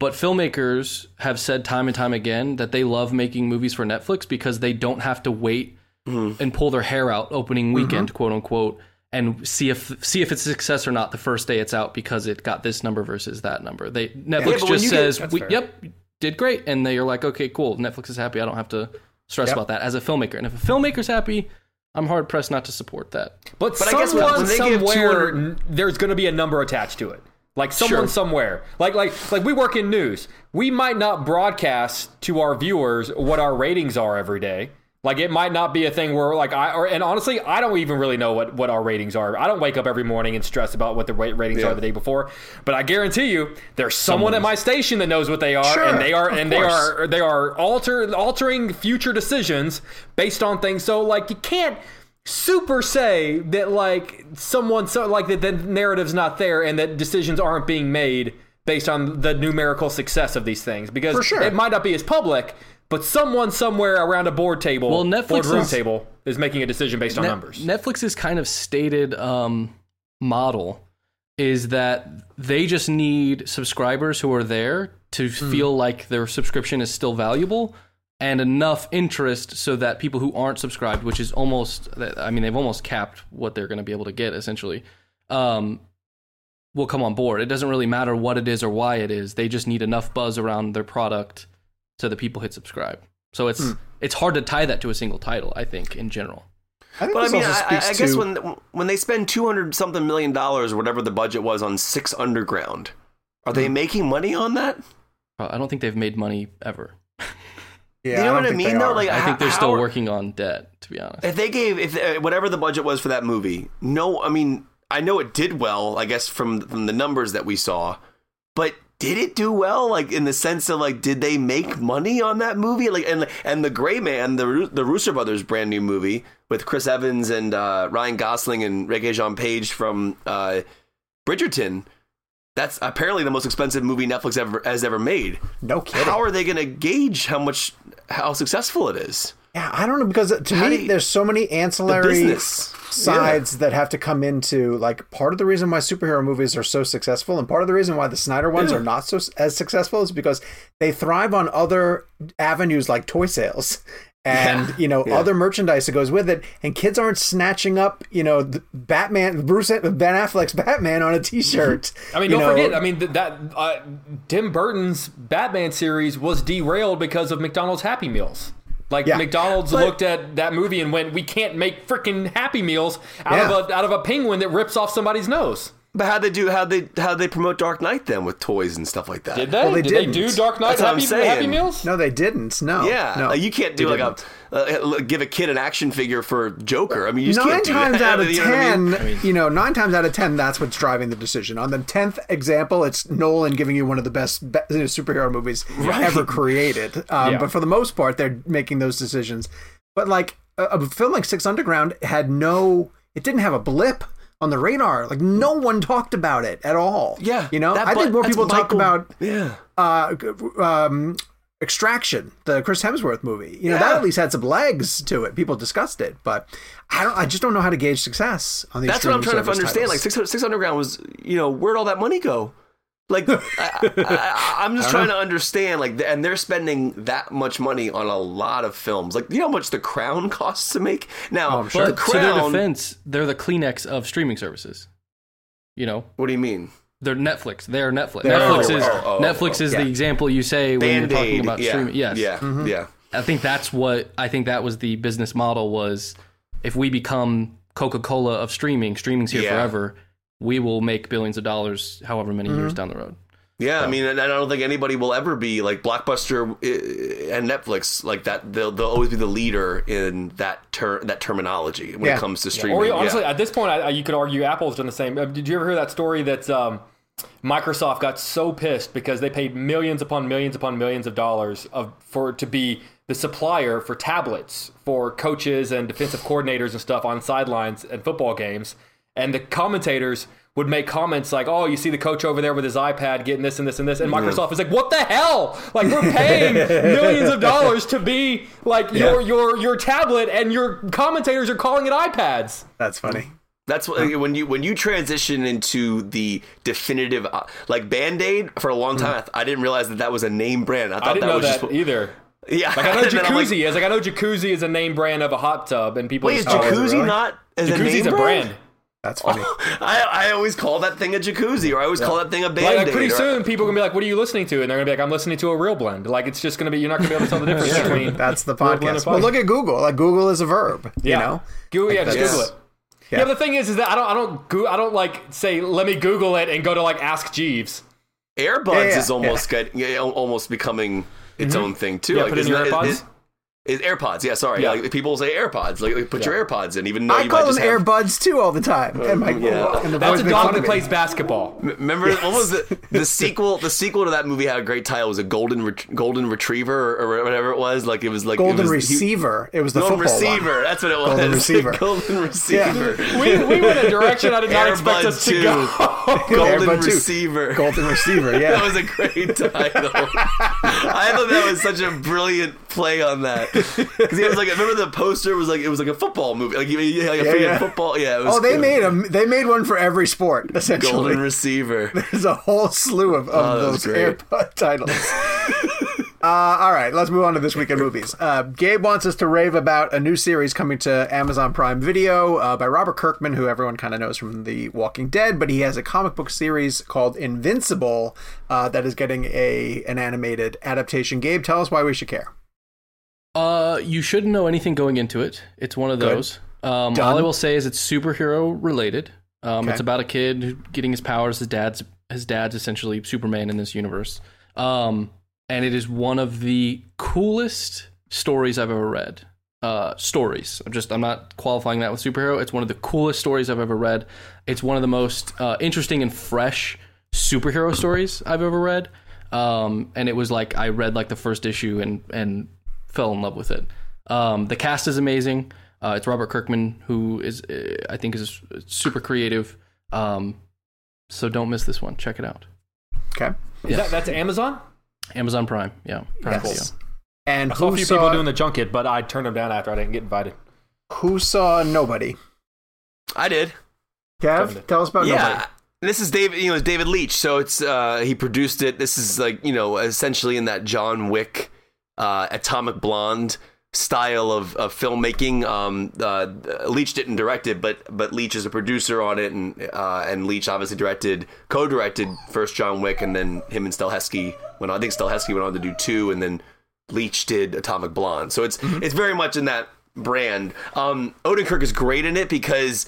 But filmmakers have said time and time again that they love making movies for Netflix because they don't have to wait mm-hmm. and pull their hair out opening weekend, mm-hmm. quote unquote, and see if see if it's a success or not the first day it's out because it got this number versus that number. They Netflix yeah, just says, get, we, "Yep, did great," and they are like, "Okay, cool. Netflix is happy. I don't have to stress yep. about that." As a filmmaker, and if a filmmaker's happy, I'm hard pressed not to support that. But, but I guess when they somewhere, give there's going to be a number attached to it. Like someone sure. somewhere. Like like like we work in news. We might not broadcast to our viewers what our ratings are every day. Like it might not be a thing where like I or and honestly I don't even really know what what our ratings are. I don't wake up every morning and stress about what the ratings yeah. are the day before. But I guarantee you there's someone, someone at my station that knows what they are sure, and they are and course. they are they are alter altering future decisions based on things. So like you can't super say that like someone so like that the narrative's not there and that decisions aren't being made based on the numerical success of these things because sure. it might not be as public but someone somewhere around a board table, well, Netflix room table, is making a decision based on Net- numbers. Netflix's kind of stated um, model is that they just need subscribers who are there to mm. feel like their subscription is still valuable and enough interest so that people who aren't subscribed, which is almost, I mean, they've almost capped what they're going to be able to get essentially, um, will come on board. It doesn't really matter what it is or why it is. They just need enough buzz around their product so that people hit subscribe. So it's mm. it's hard to tie that to a single title. I think in general. I but I mean, I, I, guess to... when when they spend two hundred something million dollars or whatever the budget was on Six Underground, are they hmm. making money on that? Uh, I don't think they've made money ever. Yeah, you know I what I mean? Though, like I think they're still working on debt. To be honest, if they gave if uh, whatever the budget was for that movie, no, I mean I know it did well. I guess from from the numbers that we saw, but did it do well? Like in the sense of like, did they make money on that movie? Like and and the Gray Man, the the Russo brothers brand new movie with Chris Evans and uh, Ryan Gosling and Regé-Jean Page from uh, Bridgerton. That's apparently the most expensive movie Netflix ever has ever made. No kidding. How are they going to gauge how much how successful it is? Yeah, I don't know because to how me, you, there's so many ancillary sides yeah. that have to come into like part of the reason why superhero movies are so successful, and part of the reason why the Snyder ones yeah. are not so as successful is because they thrive on other avenues like toy sales and yeah. you know yeah. other merchandise that goes with it and kids aren't snatching up you know batman bruce ben affleck's batman on a t-shirt i mean don't know. forget i mean that uh, tim burton's batman series was derailed because of mcdonald's happy meals like yeah. McDonald's but, looked at that movie and went, "We can't make freaking Happy Meals out yeah. of a out of a penguin that rips off somebody's nose." But how they do how they how they promote Dark Knight then with toys and stuff like that? Did they? Well, they did they do Dark Knight Happy, Happy, Meals? No, they didn't. No. Yeah, no. you can't do they like didn't. a uh, give a kid an action figure for Joker. I mean, you nine times out of ten, you, I mean? you know, nine times out of ten, that's what's driving the decision. On the tenth example, it's Nolan giving you one of the best superhero movies right. ever created. Um, yeah. But for the most part, they're making those decisions. But like a, a film like Six Underground had no, it didn't have a blip on the radar. Like no one talked about it at all. Yeah, you know, I think more people Michael, talk about yeah, uh, um, Extraction, the Chris Hemsworth movie. You know, yeah. that at least had some legs to it. People discussed it, but I don't. I just don't know how to gauge success on these. That's what I'm trying to understand. Titles. Like Six, Six Underground was, you know, where'd all that money go? Like, I, am just trying know. to understand. Like, and they're spending that much money on a lot of films. Like, you know how much The Crown costs to make? Now, oh, sure. the Crown. To their defense, they're the Kleenex of streaming services. You know. What do you mean? They're Netflix. They're Netflix. They're, Netflix oh, is oh, oh, Netflix is yeah. the example you say when Band-Aid, you're talking about yeah, streaming. Yes. Yeah. Mm-hmm. Yeah. I think that's what I think that was the business model was if we become Coca-Cola of streaming, streaming's here yeah. forever we will make billions of dollars however many mm-hmm. years down the road. Yeah, so. I mean, and I don't think anybody will ever be like Blockbuster eh, and Netflix like that. They'll they'll always be the leader in that ter- that terminology when yeah. it comes to streaming. Yeah. Or honestly, yeah. at this point, I, you could argue Apple's done the same. Uh, did you ever hear that story that um, Microsoft got so pissed because they paid millions upon millions upon millions of dollars of for to be the supplier for tablets for coaches and defensive coordinators and stuff on sidelines and football games, and the commentators would make comments like, "Oh, you see the coach over there with his iPad getting this and this and this," and Microsoft is like, "What the hell? Like we're paying millions of dollars to be like your your your tablet, and your commentators are calling it iPads." That's funny. That's what, when you when you transition into the definitive uh, like Band Aid for a long time. I didn't realize that that was a name brand. I thought I didn't that know was that just either. yeah. Like I know And like, jacuzzi is like I know jacuzzi is a name brand of a hot tub, and people Wait, is just call it- jacuzzi really? not as a jacuzzi's name a brand. That's funny. I, I always call that thing a jacuzzi, or I always call that thing a band Like, aid. like pretty soon, people are gonna be like, "What are you listening to?" And they're gonna be like, "I'm listening to a ReelBlend." Like it's just gonna be you're not gonna be able to tell the difference between. That's the podcast. and Well, look at Google. Like Google is a verb. yeah. You know. Google, yeah, just Google it. Yeah. Yeah. the thing is, is that I don't, I don't, go, I don't like say, let me Google it and go to like Ask Jeeves. AirBuds Yeah, yeah, is almost get, yeah, almost becoming its mm-hmm. own thing too. Yeah, like, put in isn't your that- AirPods? Is, is AirPods? Yeah, sorry. Yeah. Like, people say AirPods. Like, like, put your AirPods in, even though I you call might them just have, earbuds too all the time. and my, yeah. and the That's a dog that plays basketball. Remember what was the the sequel? The sequel to that movie had a great title. It was a golden ret- golden retriever or, or whatever it was. Like it was like Golden it was, he- receiver. it was the golden football one. receiver. That's what it was. Golden receiver. golden receiver. We, we went a direction I did not expect Air Bud us to go. Golden Air Bud 2. receiver. Golden receiver. Yeah. That was a great title. I thought that was such a brilliant play on that because he was like, I remember the poster was like it was like a football movie, like, had, like a Yeah, yeah. football. Yeah, it was Oh, they good. made a they made one for every sport essentially. golden receiver. There's a whole slew of, of Oh, those great. Air Bud titles. uh, all right, let's move on to this weekend movies. Uh, Gabe wants us to rave about a new series coming to Amazon Prime Video uh, by Robert Kirkman, who everyone kind of knows from The Walking Dead, but he has a comic book series called Invincible uh, that is getting a an animated adaptation. Gabe, tell us why we should care. Uh, you shouldn't know anything going into it. It's one of Good. those. Um, all I will say is it's superhero related. Um, Okay. It's about a kid getting his powers. His dad's his dad's essentially Superman in this universe. Um, and it is one of the coolest stories I've ever read. Uh, stories. I'm just I'm not qualifying that with superhero. It's one of the coolest stories I've ever read. It's one of the most uh, interesting and fresh superhero stories I've ever read. Um, and it was like I read like the first issue and and fell in love with it. Um, the cast is amazing. Uh, it's Robert Kirkman, who is uh, I think is super creative. Um, so don't miss this one. Check it out. Okay. Is that, that's Amazon? Amazon Prime. Yeah, Prime Yes. Video. And I saw a who few saw, people doing the junket, but I turned them down after I didn't get invited. who saw Nobody? I did. Kev, tell us about yeah. Nobody. This is David, you know, it's David Leitch. So it's uh he produced it. This is like, you know, essentially in that John Wick uh Atomic Blonde style of, of filmmaking. Um uh Leitch didn't direct it, but but Leitch is a producer on it and uh and Leitch obviously directed co-directed first John Wick and then him and Stahelski went on I think Stahelski went on to do two and then Leitch did Atomic Blonde. So it's it's very much in that brand. Um Odenkirk is great in it because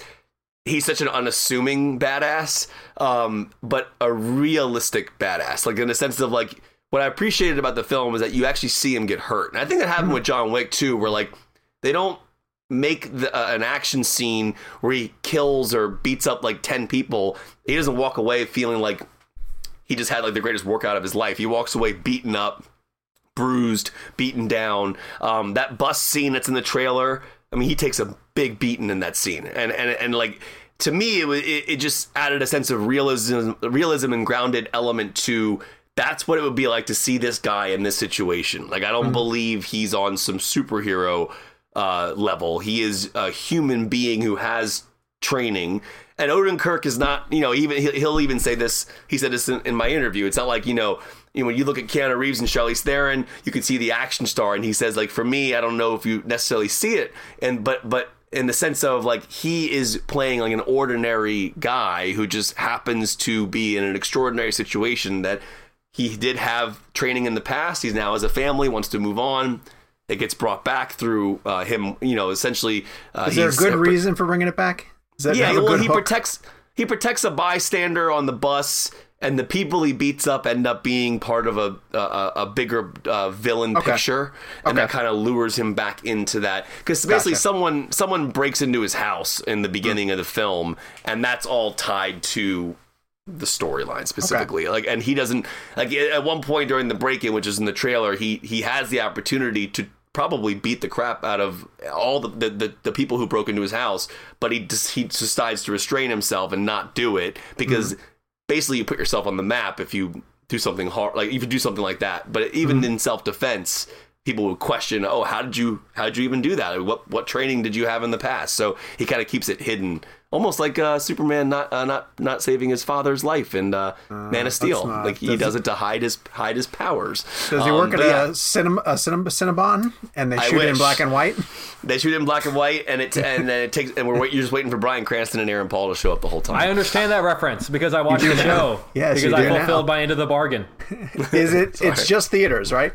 he's such an unassuming badass, um, but a realistic badass. Like in the sense of like what I appreciated about the film is that you actually see him get hurt, and I think that happened with John Wick too, where like they don't make the, uh, an action scene where he kills or beats up like ten people. He doesn't walk away feeling like he just had like the greatest workout of his life. He walks away beaten up bruised, beaten down. Um, that bus scene that's in the trailer. I mean, he takes a big beating in that scene, and and and like to me, it it, it just added a sense of realism, realism and grounded element to. That's what it would be like to see this guy in this situation. Like, I don't believe he's on some superhero uh, level. He is a human being who has training. And Odenkirk is not, you know, even he'll, he'll even say this. He said this in, in my interview. It's not like you know, you know, when you look at Keanu Reeves and Charlize Theron, you can see the action star, and he says like, for me, I don't know if you necessarily see it, and but but in the sense of like he is playing like an ordinary guy who just happens to be in an extraordinary situation that he did have training in the past. He's now has a family, wants to move on. It gets brought back through uh, him, you know, essentially. Uh, Is there a good uh, reason for bringing it back? Yeah, well, he hook? protects he protects a bystander on the bus, and the people he beats up end up being part of a a, a bigger uh, villain Okay. picture, and that kind of lures him back into that because basically Gotcha. someone someone breaks into his house in the beginning of the film, and that's all tied to the storyline specifically like and he doesn't like at one point during the break-in which is in the trailer he he has the opportunity to probably beat the crap out of all the the, the, the people who broke into his house, but he just, he decides to restrain himself and not do it because mm-hmm. basically you put yourself on the map if you do something hard like if you do something like that. But even mm-hmm. in self defense, people would question, "Oh, how did you how did you even do that? What what training did you have in the past?" So he kind of keeps it hidden, almost like uh, Superman not uh, not not saving his father's life in uh, Man of Steel. not- Like he does does it to hide his hide his powers. Does he Um, work at but a yeah. cinema a cinema Cinnabon and they shoot it in black and white? They shoot it in black and white, and it and then it takes, and we're wait, you're just waiting for Bryan Cranston and Aaron Paul to show up the whole time. I understand that reference because I watched the show. Yes, because you I do now. fulfilled my end of the bargain. Is it? it's just theaters, right?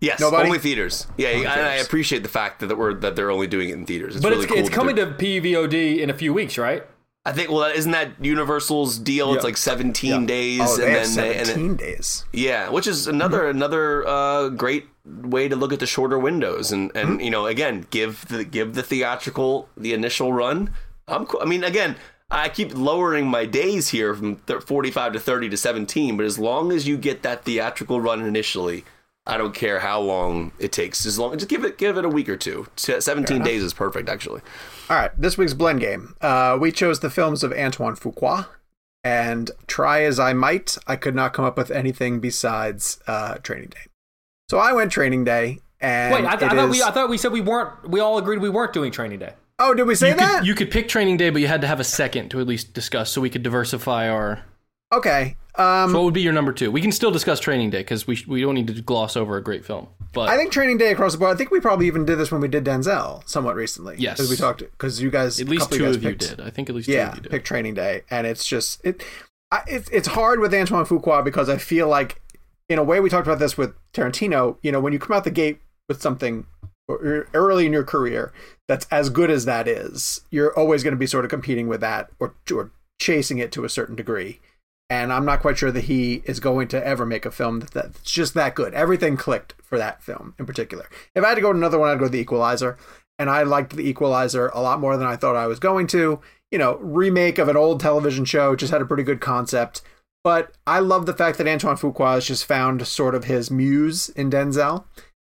Yes, Nobody? only theaters. Yeah, and I theaters. appreciate the fact that we're that they're only doing it in theaters. It's But really it's cool. it's that coming they're- to PVOD in a few weeks, right? I think. Well, isn't that Universal's deal? It's like 17 days, Oh, and then and seventeen it- days. yeah, which is another another uh, great way to look at the shorter windows, and and you know, again, give the give the theatrical the initial run. I'm cool. I mean, again. I keep lowering my days here from 45 to 30 to 17, but as long as you get that theatrical run initially, I don't care how long it takes. As long just give it give it a week or two. 17 days is perfect actually. All right, this week's blend game. Uh, we chose the films of Antoine Fuqua, and try as I might, I could not come up with anything besides uh, Training Day. So I went Training Day, and Wait, I, th- I it thought we I thought we said we weren't. We all agreed we weren't doing training day. oh, did we say You that? could, you could pick training day, but you had to have a second to at least discuss, so we could diversify our. Okay. Um, So what would be your number two? We can still discuss training day because we we don't need to gloss over a great film. But I think Training Day across the board. I think we probably even did this when we did Denzel somewhat recently. Yes. because we talked because you guys at least two of you picked- did. I think at least two yeah, of you did. pick Training Day, and it's just it. I, it's it's hard with Antoine Fuqua because I feel like, in a way, we talked about this with Tarantino. You know, when you come out the gate with something early in your career that's as good as that is, you're always going to be sort of competing with that or or chasing it to a certain degree. And I'm not quite sure that he is going to ever make a film that, that's just that good. Everything clicked for that film in particular. If I had to go to another one, I'd go to The Equalizer. And I liked The Equalizer a lot more than I thought I was going to. You know, remake of an old television show, just had a pretty good concept. But I love the fact that Antoine Fuqua has just found sort of his muse in Denzel.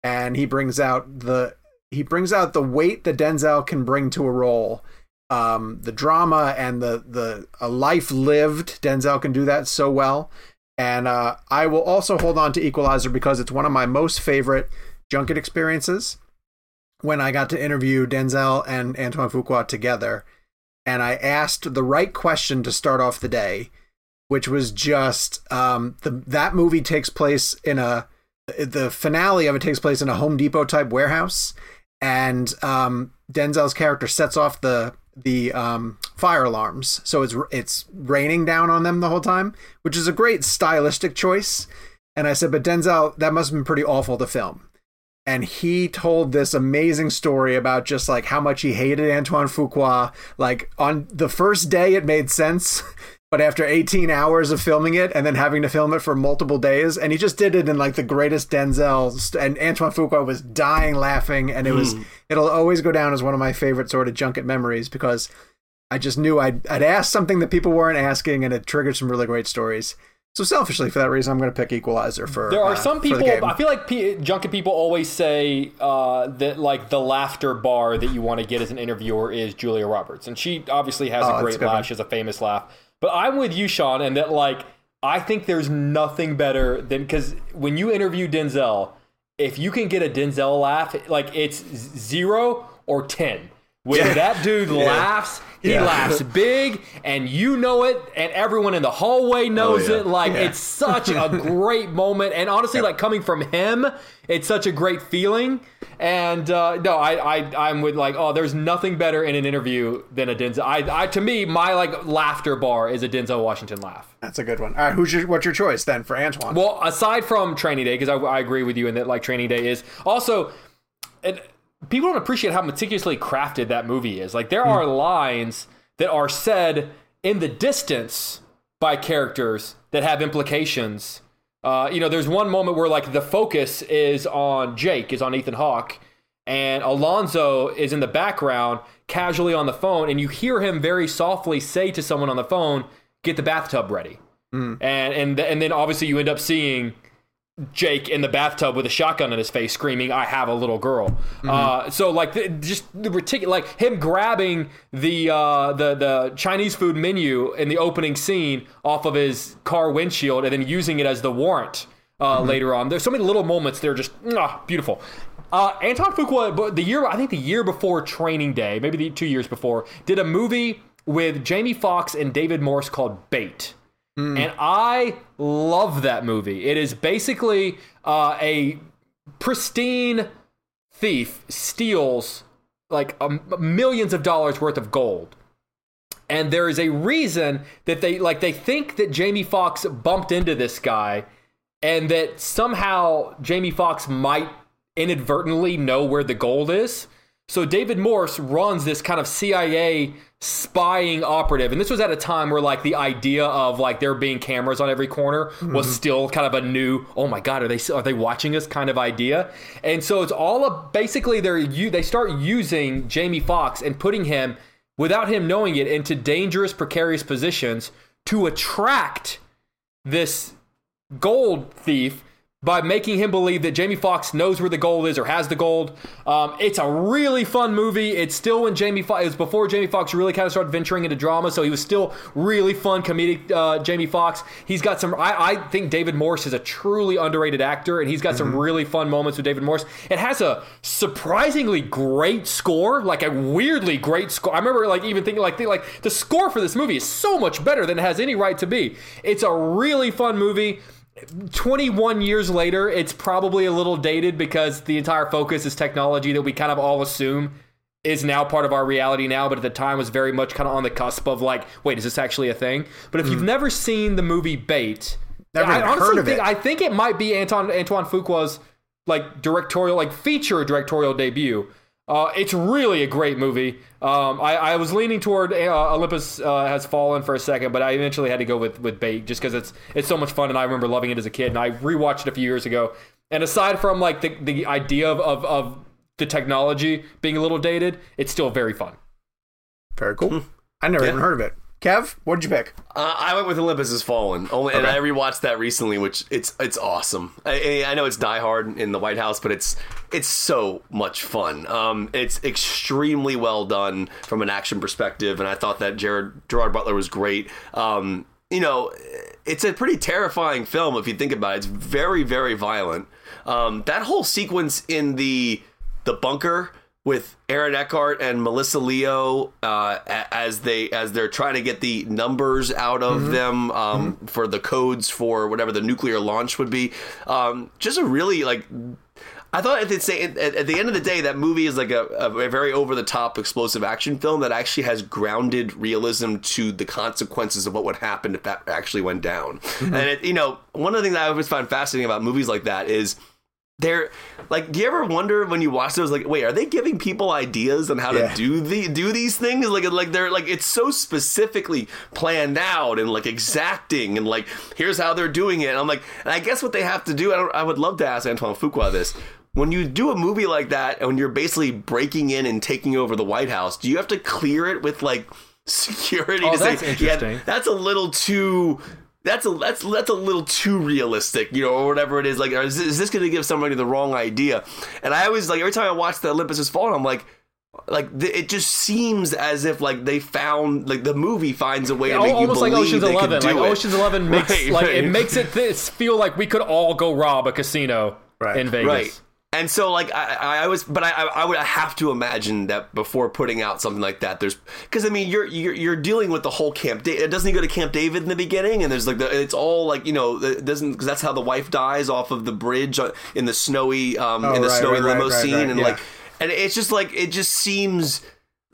And he brings out the he brings out the weight that Denzel can bring to a role um, the drama and the the a life lived. Denzel can do that so well, and uh, I will also hold on to Equalizer because it's one of my most favorite junket experiences. When I got to interview Denzel and Antoine Fuqua together, and I asked the right question to start off the day, which was just um, the that movie takes place in a the finale of it takes place in a Home Depot type warehouse, and um, Denzel's character sets off the the um, fire alarms, so it's it's raining down on them the whole time, which is a great stylistic choice. And I said, but Denzel, that must have been pretty awful to film. And he told this amazing story about just like how much he hated Antoine Fuqua. Like on the first day, it made sense. But after 18 hours of filming it and then having to film it for multiple days, and he just did it in like the greatest Denzel, st- and Antoine Fuqua was dying laughing, and it was it'll always go down as one of my favorite sort of junket memories because I just knew I'd I'd asked something that people weren't asking, and it triggered some really great stories. So selfishly, for that reason, I'm going to pick Equalizer for. There are uh, some people. I feel like P- junket people always say uh, that like the laughter bar that you want to get as an interviewer is Julia Roberts, and she obviously has Oh, a great good one. laugh. She has a famous laugh. But I'm with you, Sean, and that like I think there's nothing better than because when you interview Denzel, if you can get a Denzel laugh, like it's zero or ten. When that dude laughs, he Yeah. laughs big, and you know it, and everyone in the hallway knows Oh, yeah. it. Like Yeah. it's such a great moment, and honestly, like coming from him, it's such a great feeling. And uh, no, I, I, I'm with like, oh, there's nothing better in an interview than a Denzel. I, I, to me, my like laughter bar is a Denzel Washington laugh. That's a good one. All right, who's your what's your choice then for Antoine? Well, aside from Training Day, because I, I agree with you in that like Training Day is also, it, people don't appreciate how meticulously crafted that movie is. Like there are lines that are said in the distance by characters that have implications. Uh, you know, there's one moment where like the focus is on Jake, is on Ethan Hawke, and Alonzo is in the background, casually on the phone, and you hear him very softly say to someone on the phone, "Get the bathtub ready." And and and then obviously you end up seeing Jake in the bathtub with a shotgun in his face, screaming, "I have a little girl." Uh, so like the, just the ridiculous, like him grabbing the uh, the the Chinese food menu in the opening scene off of his car windshield and then using it as the warrant uh, later on. There's so many little moments that are just mwah, beautiful. Uh, Anton Fuqua, but the year I think the year before Training Day, maybe the two years before, did a movie with Jamie Foxx and David Morse called Bait. And I love that movie. It is basically uh, a pristine thief steals like millions of dollars worth of gold. And there is a reason that they like they think that Jamie Foxx bumped into this guy and that somehow Jamie Foxx might inadvertently know where the gold is. So David Morse runs this kind of CIA spying operative, and this was at a time where like the idea of like there being cameras on every corner was mm-hmm. still kind of a new. Oh my God, are they are they watching us? Kind of idea. And so it's all a, basically they're you they start using Jamie Foxx and putting him without him knowing it into dangerous, precarious positions to attract this gold thief by making him believe that Jamie Foxx knows where the gold is or has the gold. Um, it's a really fun movie. It's still when Jamie Foxx, it was before Jamie Foxx really kind of started venturing into drama, so he was still really fun comedic uh, Jamie Foxx. He's got some, I, I think David Morse is a truly underrated actor, and he's got some really fun moments with David Morse. It has a surprisingly great score, like a weirdly great score. I remember like even thinking like, like the score for this movie is so much better than it has any right to be. It's a really fun movie. 21 years later, it's probably a little dated because the entire focus is technology that we kind of all assume is now part of our reality now, but at the time was very much kind of on the cusp of like, wait, is this actually a thing? But if you've mm. never seen the movie Bait, Never I honestly think it. I think it might be Anton Antoine Fuqua's like directorial, like feature directorial debut. Uh, it's really a great movie. Um, I, I was leaning toward uh, Olympus uh, Has Fallen for a second, but I eventually had to go with with Bait just because it's it's so much fun, and I remember loving it as a kid. And I rewatched it a few years ago. And aside from like the the idea of of, of the technology being a little dated, it's still very fun. Very cool. I never even heard of it. Kev, what did you pick? Uh, I went with Olympus Has Fallen, only, and I rewatched that recently, which it's it's awesome. I, I know it's Die Hard in the White House, but it's it's so much fun. Um, it's extremely well done from an action perspective, and I thought that Jared Gerard Butler was great. Um, you know, it's a pretty terrifying film if you think about it. It's very very violent. Um, that whole sequence in the the bunker with Aaron Eckhart and Melissa Leo uh, as they as they're trying to get the numbers out of them um, for the codes for whatever the nuclear launch would be. Um, just a really like. I thought at the, say, at, the end of the day, that movie is like a, a very over the top explosive action film that actually has grounded realism to the consequences of what would happen if that actually went down. And it, you know, one of the things I always find fascinating about movies like that is they're like do you ever wonder when you watch those like wait are they giving people ideas on how Yeah. to do the do these things like like they're like it's so specifically planned out and like exacting and like here's how they're doing it and i'm like and i guess what they have to do i, don't, I would love to ask antoine fuqua this when you do a movie like that and you're basically breaking in and taking over the white house do you have to clear it with like security Oh, to that's say interesting. yeah that's a little too that's a that's that's a little too realistic, you know, or whatever it is. Like, is this, this going to give somebody the wrong idea? And I always like every time I watch the Olympus Has Fallen, I'm like, like th- it just seems as if like they found like the movie finds a way to make you almost like believe Ocean's they could Eleven. do Like it. Ocean's Eleven makes Right, like it makes it th- feel like we could all go rob a casino Right. in Vegas. Right. And so, like, I, I I was, but I, I I would have to imagine that before putting out something like that, there's, because I mean, you're, you're you're dealing with the whole Camp. Da- doesn't he go to Camp David in the beginning? And there's like, the, it's all like, you know, it doesn't because that's how the wife dies off of the bridge uh, in the snowy, um, Oh, in the right, snowy right, limo right, scene, and yeah. like, and it's just like it just seems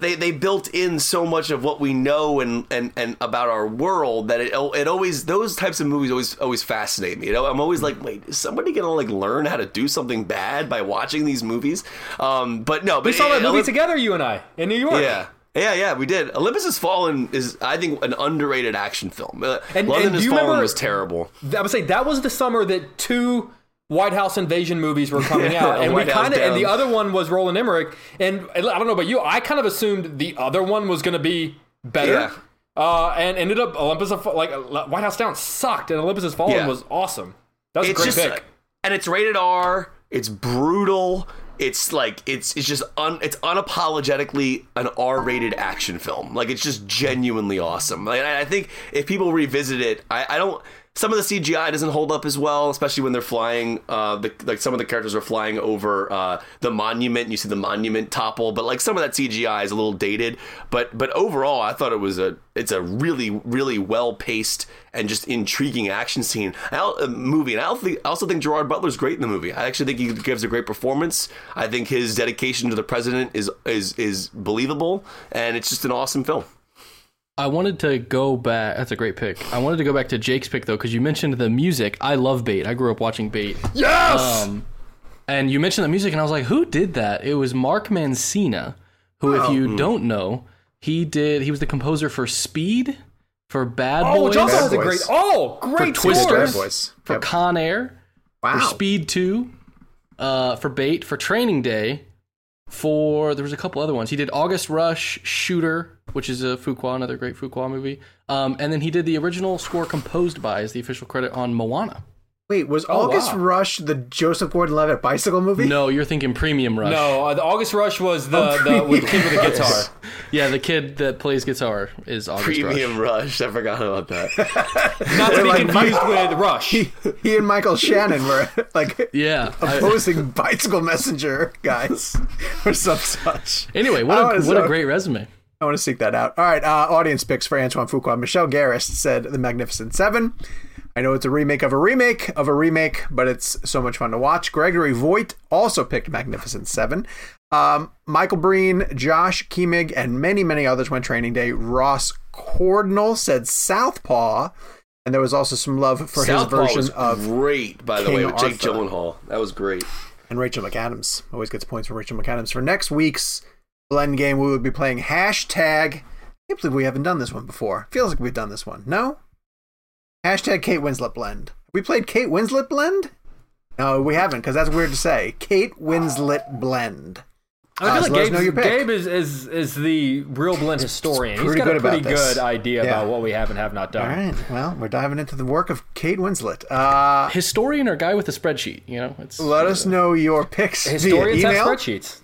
they they built in so much of what we know and and and about our world that it it always those types of movies always always fascinate me. You know, I'm always like, wait, is somebody gonna like learn how to do something bad by watching these movies? Um, but no, but We saw that it- movie together, you and I, in New York. Yeah. Yeah, yeah, we did. Olympus Has Fallen is, I think, an underrated action film. Uh, And- London and Has you Fallen remember- was terrible. I would say that was the summer that two White House invasion movies were coming out, and we White kind of, and the other one was Roland Emmerich, and I don't know about you, I kind of assumed the other one was going to be better, Yeah. uh, and ended up Olympus of like uh, White House Down sucked, and Olympus Has Fallen Yeah. was awesome. That was a great just, pick. and it's rated R. It's brutal. It's like it's it's just un, it's unapologetically an R-rated action film. Like it's just genuinely awesome. Like, I I think if people revisit it, I, I don't. Some of the CGI doesn't hold up as well, especially when they're flying. Uh, the, like some of the characters are flying over uh, the monument. And you see the monument topple, but like some of that CGI is a little dated. But but overall, I thought it was a it's a really really well paced and just intriguing action scene uh, movie. And I also, think, I also think Gerard Butler's great in the movie. I actually think he gives a great performance. I think his dedication to the president is is is believable, and it's just an awesome film. I wanted to go back. That's a great pick. I wanted to go back to Jake's pick though, because you mentioned the music. I love Bait. I grew up watching Bait. Yes. Um, and you mentioned the music, and I was like, who did that? It was Mark Mancina, who, if you don't know, he did. He was the composer for Speed, for Bad Oh, Boys, which also has a Boys. great. Oh, great For Twister. boys. for Yep. Con Air, Wow. for Speed Two, uh, for Bait, for Training Day, for there was a couple other ones. He did August Rush, Shooter, which is a Fuqua, another great Fuqua movie. Um, and then he did the original score composed by as the official credit on Moana. Wait, was August wow. Rush the Joseph Gordon-Levitt bicycle movie? No, you're thinking Premium Rush. No, uh, the August Rush was the, the with the kid with the guitar. Yeah, the kid that plays guitar is August Premium Rush. Rush. I forgot about that. Not to be like confused with Rush. He and Michael Shannon were like Yeah. I- opposing bicycle messenger guys or some such. anyway, what I a wanna- what a great resume. I want to seek that out. All right, uh, audience picks for Antoine Fuqua. Michelle Garris said The Magnificent Seven. I know it's a remake of a remake of a remake, but it's so much fun to watch. Gregory Voigt also picked Magnificent Seven. Um, Michael Breen, Josh Kiemig, and many, many others went training day. Ross Cordnell said Southpaw, and there was also some love for Southpaw his version of great, by the King way, with Jake. Gyllenhaal. That was great. and Rachel McAdams. Always gets points for Rachel McAdams. For next week's blend game, we will be playing hashtag. I can't believe we haven't done this one before. Feels like we've done this one. No? Hashtag Kate Winslet blend. We played Kate Winslet blend? No, we haven't, because that's weird to say. Kate Winslet blend. I Uh, feel so like let us know your Gabe. Is, is is the real blend historian. He's pretty got a good about pretty good idea Yeah. about what we have and have not done. All right. Well, we're diving into the work of Kate Winslet. Uh, Historian or guy with a spreadsheet, you know? It's let us know your picks Historians via have spreadsheets.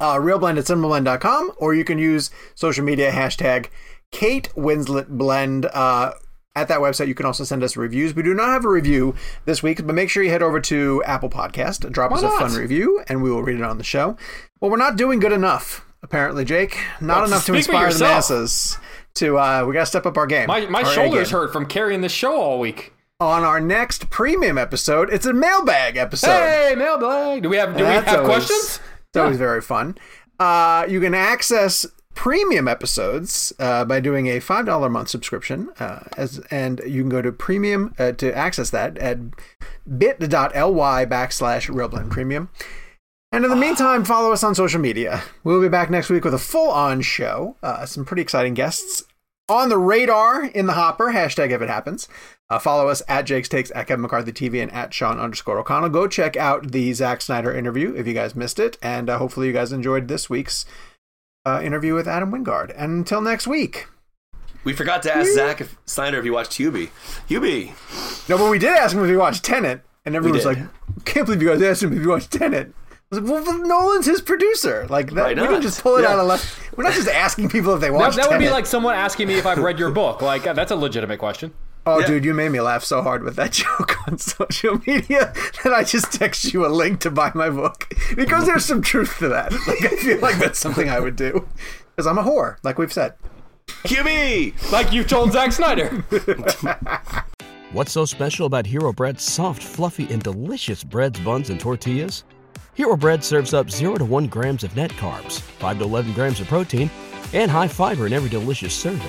uh, reelblend at cinemablend.com, or you can use social media hashtag Kate Winslet Blend. Uh, at that website, you can also send us reviews. We do not have a review this week, but make sure you head over to Apple Podcast, drop us a not? fun review, and we will read it on the show. Well, we're not doing good enough, apparently, Jake. Not Well, enough to inspire the masses. To uh, we got to step up our game. My my Our shoulders hurt from carrying this show all week. On our next premium episode, it's a mailbag episode. Hey, mailbag. Do we have do we have always- questions? It's always very fun. Uh, you can access premium episodes uh, by doing a five dollar a month subscription, uh, as and you can go to premium uh, to access that at bit.ly backslash reelblend premium. And in the meantime, follow us on social media. We'll be back next week with a full on show, uh, some pretty exciting guests on the radar in the hopper. Hashtag if it happens. Uh, follow us at Jake's Takes, at Kevin McCarthy TV, and at Sean underscore O'Connell. Go check out the Zack Snyder interview if you guys missed it. And uh, hopefully you guys enjoyed this week's uh, interview with Adam Wingard. And until next week. We forgot to ask Zack if Snyder if he watched Hubie. Hubie, No, but we did ask him if he watched Tenet. And everyone was like, can't believe you guys asked him if he watched Tenet. I was like, well, Nolan's his producer. Like, that, we didn't not? just pull it Yeah. out of left. We're not just asking people if they That, watched that would be like someone asking me if I've read your book. Like that's a legitimate question. Oh, Yeah. dude, you made me laugh so hard with that joke on social media that I just text you a link to buy my book because there's some truth to that. Like, I feel like that's something I would do because I'm a whore, like we've said. Hubie. Like you told Zack Snyder. What's so special about Hero Bread's soft, fluffy, and delicious breads, buns, and tortillas? Hero Bread serves up 0 to 1 grams of net carbs, 5 to 11 grams of protein, and high fiber in every delicious serving.